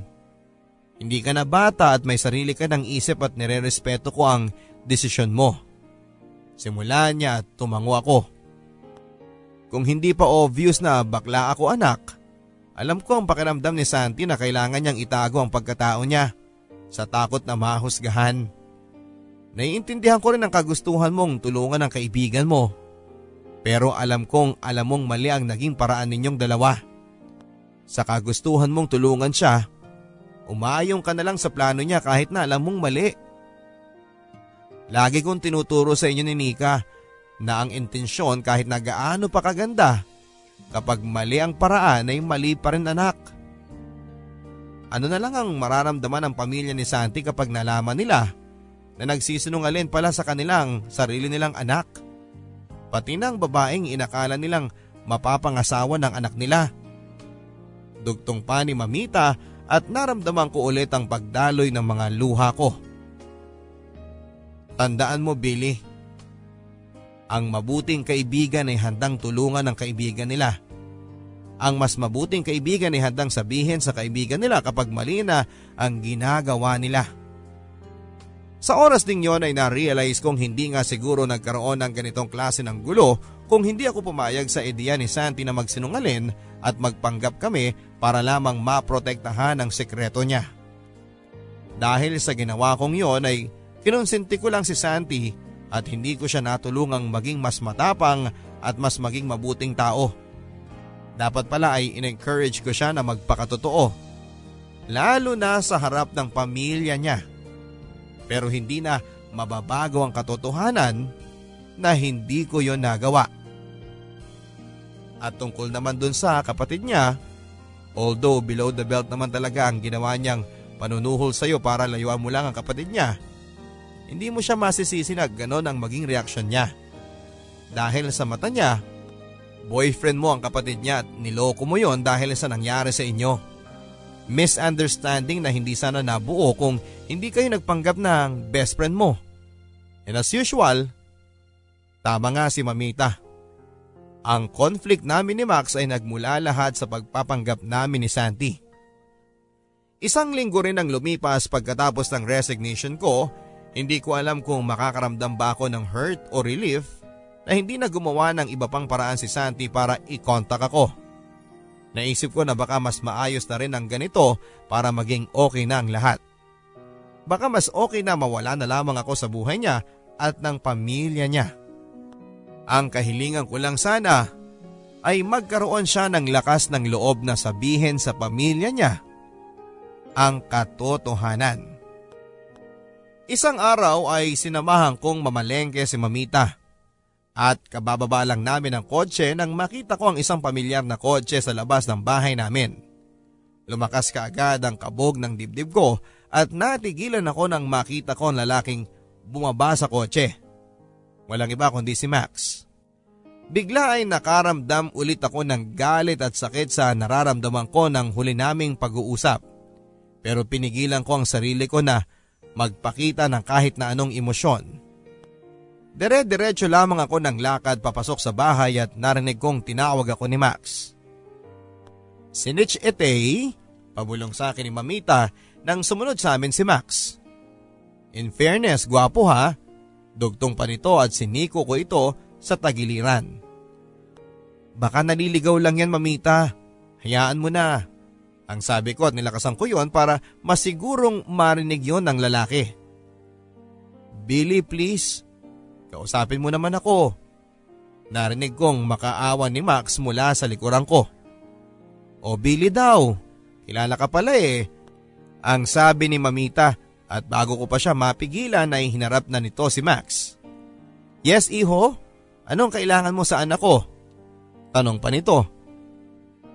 Hindi ka na bata at may sarili ka ng isip at nire-respeto ko ang desisyon mo. Simula niya at tumango ako. Kung hindi pa obvious na bakla ako anak, alam ko ang pakiramdam ni Santi na kailangan niyang itago ang pagkatao niya sa takot na mahusgahan. Naiintindihan ko rin ang kagustuhan mong tulungan ang kaibigan mo. Pero alam kong alam mong mali ang naging paraan ninyong dalawa. Sa kagustuhan mong tulungan siya, umayong ka na lang sa plano niya kahit na alam mong mali. Lagi kong tinuturo sa inyo ni Nika na ang intensyon kahit na gaano pa kaganda Kapag mali ang paraan ay mali pa rin anak. Ano na lang ang mararamdaman ng pamilya ni Santi kapag nalaman nila na nagsisinungalin pala sa kanilang sarili nilang anak. Pati ng babaeng inakala nilang mapapangasawa ng anak nila. Dugtong pa ni Mamita at naramdaman ko ulit ang pagdaloy ng mga luha ko. Tandaan mo Billy, ang mabuting kaibigan ay handang tulungan ng kaibigan nila. Ang mas mabuting kaibigan ay handang sabihin sa kaibigan nila kapag mali na ang ginagawa nila. Sa oras ding yon ay na-realize kong hindi nga siguro nagkaroon ng ganitong klase ng gulo kung hindi ako pumayag sa ideya ni Santi na magsinungalin at magpanggap kami para lamang maprotektahan ang sekreto niya. Dahil sa ginawa kong yon ay kinonsinti ko lang si Santi at hindi ko siya natulungang maging mas matapang at mas maging mabuting tao. Dapat pala ay in-encourage ko siya na magpakatotoo. Lalo na sa harap ng pamilya niya. Pero hindi na mababago ang katotohanan na hindi ko yon nagawa. At tungkol naman dun sa kapatid niya, although below the belt naman talaga ang ginawa niyang panunuhol sa'yo para layuan mo lang ang kapatid niya, hindi mo siya masisisi na ganon ang maging reaksyon niya. Dahil sa mata niya, boyfriend mo ang kapatid niya at niloko mo yon dahil sa nangyari sa inyo. Misunderstanding na hindi sana nabuo kung hindi kayo nagpanggap ng best friend mo. And as usual, tama nga si Mamita. Ang conflict namin ni Max ay nagmula lahat sa pagpapanggap namin ni Santi. Isang linggo rin ang lumipas pagkatapos ng resignation ko hindi ko alam kung makakaramdam ba ako ng hurt o relief na hindi na gumawa ng iba pang paraan si Santi para i-contact ako. Naisip ko na baka mas maayos na rin ang ganito para maging okay na ang lahat. Baka mas okay na mawala na lamang ako sa buhay niya at ng pamilya niya. Ang kahilingan ko lang sana ay magkaroon siya ng lakas ng loob na sabihin sa pamilya niya ang katotohanan. Isang araw ay sinamahan kong mamalengke si Mamita. At kabababa lang namin ang kotse nang makita ko ang isang pamilyar na kotse sa labas ng bahay namin. Lumakas ka agad ang kabog ng dibdib ko at natigilan ako nang makita ko ang lalaking bumaba sa kotse. Walang iba kundi si Max. Bigla ay nakaramdam ulit ako ng galit at sakit sa nararamdaman ko ng huli naming pag-uusap. Pero pinigilan ko ang sarili ko na magpakita ng kahit na anong emosyon. Dire-diretso lamang ako ng lakad papasok sa bahay at narinig kong tinawag ako ni Max. Sinich ete, pabulong sa akin ni Mamita nang sumunod sa amin si Max. In fairness, gwapo ha, dugtong pa nito at siniko ko ito sa tagiliran. Baka naliligaw lang yan Mamita, hayaan mo na. Ang sabi ko at nilakasan ko yon para masigurong marinig yon ng lalaki. Billy please, kausapin mo naman ako. Narinig kong makaawa ni Max mula sa likuran ko. O Billy daw, kilala ka pala eh. Ang sabi ni Mamita at bago ko pa siya mapigilan ay hinarap na nito si Max. Yes iho, anong kailangan mo sa anak ko? Tanong pa nito.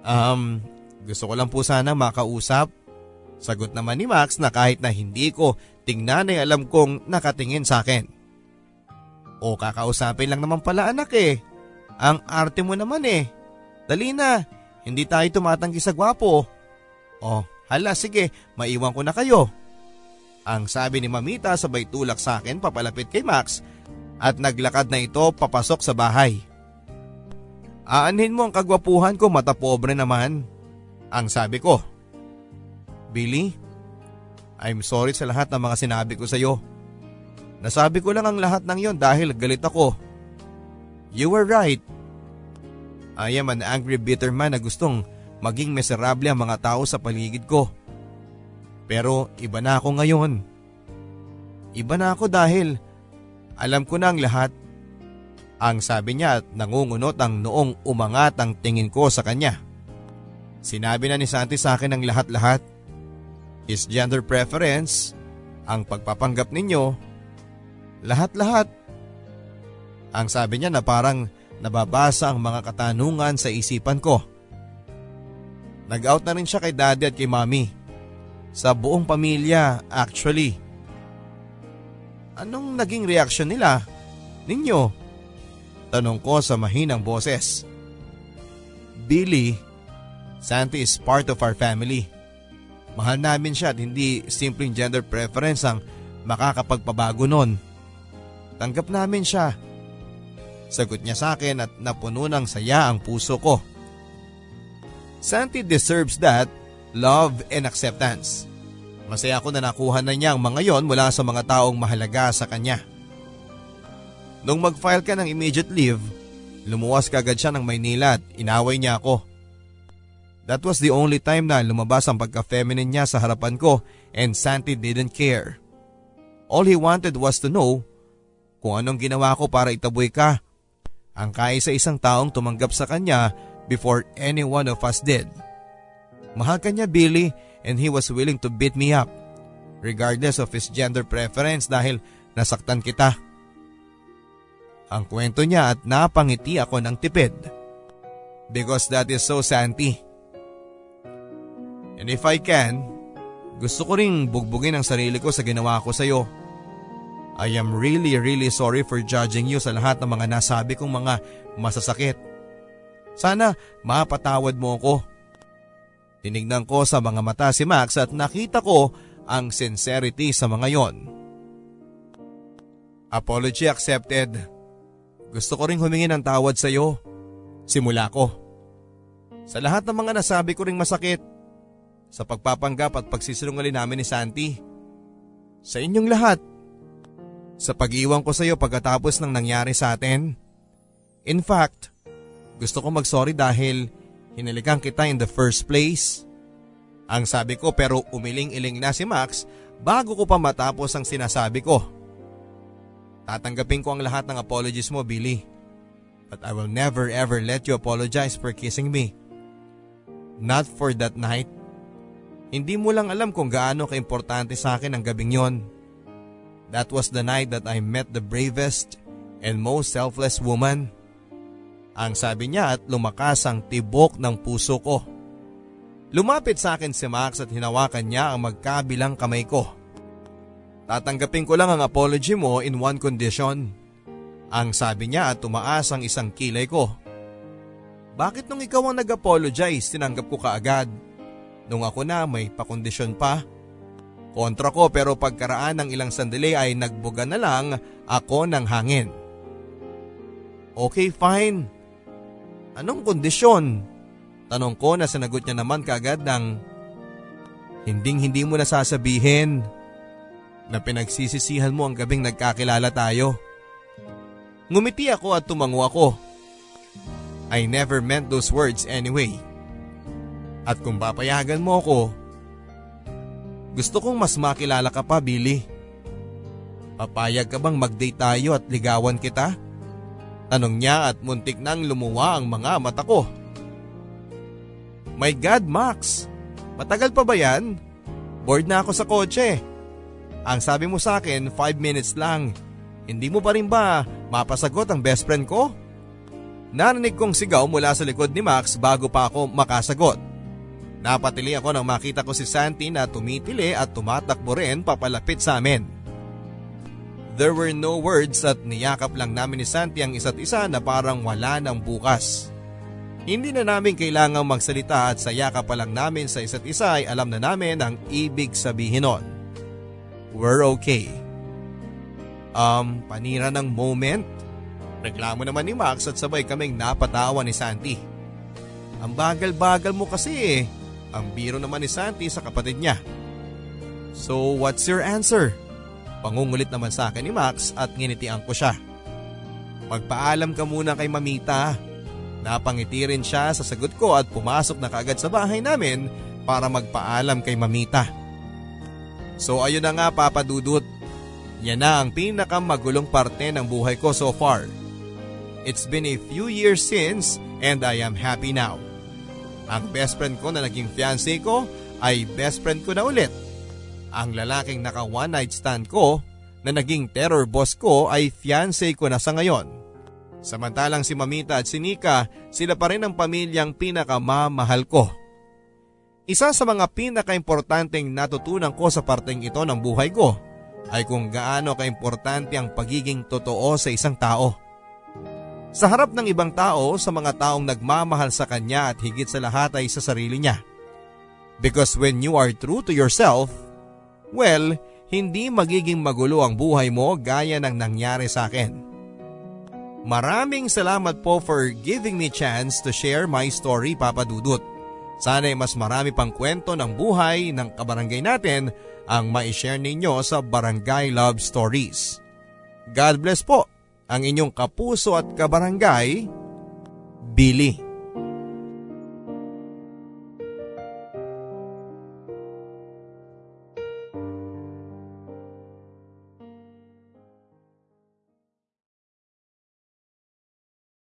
Um, gusto ko lang po sana makausap. Sagot naman ni Max na kahit na hindi ko tingnan ay alam kong nakatingin sa akin. O kakausapin lang naman pala anak eh. Ang arte mo naman eh. Dali na, Hindi tayo tumatanggi sa gwapo. Oh, hala sige, maiwan ko na kayo. Ang sabi ni Mamita sabay tulak sa akin papalapit kay Max at naglakad na ito papasok sa bahay. Aanhin mo ang kagwapuhan ko mata pobre naman. Ang sabi ko. Billy, I'm sorry sa lahat ng mga sinabi ko sa iyo. Nasabi ko lang ang lahat ng yon dahil galit ako. You were right. I am an angry bitter man na gustong maging miserable ang mga tao sa paligid ko. Pero iba na ako ngayon. Iba na ako dahil alam ko na ang lahat. Ang sabi niya at nangungunot ang noong umangat ang tingin ko sa kanya. Sinabi na ni Santi sa akin ang lahat-lahat. His gender preference, ang pagpapanggap ninyo, lahat-lahat. Ang sabi niya na parang nababasa ang mga katanungan sa isipan ko. Nag-out na rin siya kay daddy at kay mommy. Sa buong pamilya actually. Anong naging reaksyon nila? Ninyo? Tanong ko sa mahinang boses. Billy, Santi is part of our family. Mahal namin siya at hindi simpleng gender preference ang makakapagpabago nun. Tanggap namin siya. Sagot niya sa akin at napuno ng saya ang puso ko. Santi deserves that love and acceptance. Masaya ako na nakuha na niya ang mga yon mula sa mga taong mahalaga sa kanya. Nung mag-file ka ng immediate leave, lumuwas kagad siya ng Maynila at inaway niya ako. That was the only time na lumabas ang pagka-feminine niya sa harapan ko and Santi didn't care. All he wanted was to know kung anong ginawa ko para itaboy ka. Ang kaisa isang taong tumanggap sa kanya before any one of us did. Mahal ka niya Billy and he was willing to beat me up regardless of his gender preference dahil nasaktan kita. Ang kwento niya at napangiti ako ng tipid. Because that is so Santi. And if I can, gusto ko ring bugbugin ang sarili ko sa ginawa ko sa iyo. I am really really sorry for judging you sa lahat ng mga nasabi kong mga masasakit. Sana mapatawad mo ako. Tinignan ko sa mga mata si Max at nakita ko ang sincerity sa mga yon. Apology accepted. Gusto ko ring humingi ng tawad sa iyo. Simula ko. Sa lahat ng mga nasabi ko ring masakit. Sa pagpapanggap at pagsisinungaling namin ni Santi. Sa inyong lahat. Sa pag-iwan ko sa iyo pagkatapos ng nangyari sa atin. In fact, gusto ko mag-sorry dahil hinalikan kita in the first place. Ang sabi ko pero umiling-iling na si Max bago ko pa matapos ang sinasabi ko. Tatanggapin ko ang lahat ng apologies mo, Billy. But I will never ever let you apologize for kissing me. Not for that night. Hindi mo lang alam kung gaano kaimportante sa akin ang gabing yon. That was the night that I met the bravest and most selfless woman. Ang sabi niya at lumakas ang tibok ng puso ko. Lumapit sa akin si Max at hinawakan niya ang magkabilang kamay ko. Tatanggapin ko lang ang apology mo in one condition. Ang sabi niya at tumaas ang isang kilay ko. Bakit nung ikaw ang nag-apologize, tinanggap ko kaagad? Nung ako na may pakondisyon pa? Kontra ko pero pagkaraan ng ilang sandali ay nagbuga na lang ako ng hangin. Okay fine, Anong kondisyon? Tanong ko na sinagot niya naman kaagad ng hinding hindi mo na sasabihin na pinagsisisihan mo ang gabing nagkakilala tayo. Ngumiti ako at tumango ako. I never meant those words anyway. At kung papayagan mo ako, gusto kong mas makilala ka pa Billy. Papayag ka bang mag-date tayo at ligawan kita? Tanong niya at muntik nang lumuwa ang mga mata ko. My God, Max! Matagal pa ba yan? Bored na ako sa kotse. Ang sabi mo sa akin, 5 minutes lang. Hindi mo pa rin ba mapasagot ang best friend ko? Narinig kong sigaw mula sa likod ni Max bago pa ako makasagot. Napatili ako nang makita ko si Santi na tumitili at tumatakbo rin papalapit sa amin. There were no words at niyakap lang namin ni Santi ang isa't isa na parang wala ng bukas. Hindi na namin kailangang magsalita at saya ka pa lang namin sa isa't isa ay alam na namin ang ibig sabihin nun. We're okay. Um, panira ng moment. Reklamo naman ni Max at sabay kaming napatawa ni Santi. Ang bagal-bagal mo kasi eh. Ang biro naman ni Santi sa kapatid niya. So what's your answer? Pangungulit naman sa akin ni Max at nginitian ko siya. Magpaalam ka muna kay Mamita. Napangiti rin siya sa sagot ko at pumasok na kaagad sa bahay namin para magpaalam kay Mamita. So ayun na nga Papa Dudut. Yan na ang pinakamagulong parte ng buhay ko so far. It's been a few years since and I am happy now. Ang best friend ko na naging fiancé ko ay best friend ko na ulit. Ang lalaking naka one night stand ko na naging terror boss ko ay fiancé ko na sa ngayon. Samantalang si Mamita at si Nika, sila pa rin ang pamilyang pinakamamahal ko. Isa sa mga pinakaimportanteng natutunan ko sa parteng ito ng buhay ko ay kung gaano kaimportante ang pagiging totoo sa isang tao. Sa harap ng ibang tao, sa mga taong nagmamahal sa kanya at higit sa lahat ay sa sarili niya. Because when you are true to yourself, well, hindi magiging magulo ang buhay mo gaya ng nangyari sa akin. Maraming salamat po for giving me chance to share my story Papa Dudut. Sana ay mas marami pang kwento ng buhay ng kabarangay natin ang ma-share ninyo sa Barangay Love Stories. God bless po ang inyong kapuso at kabarangay, Billy.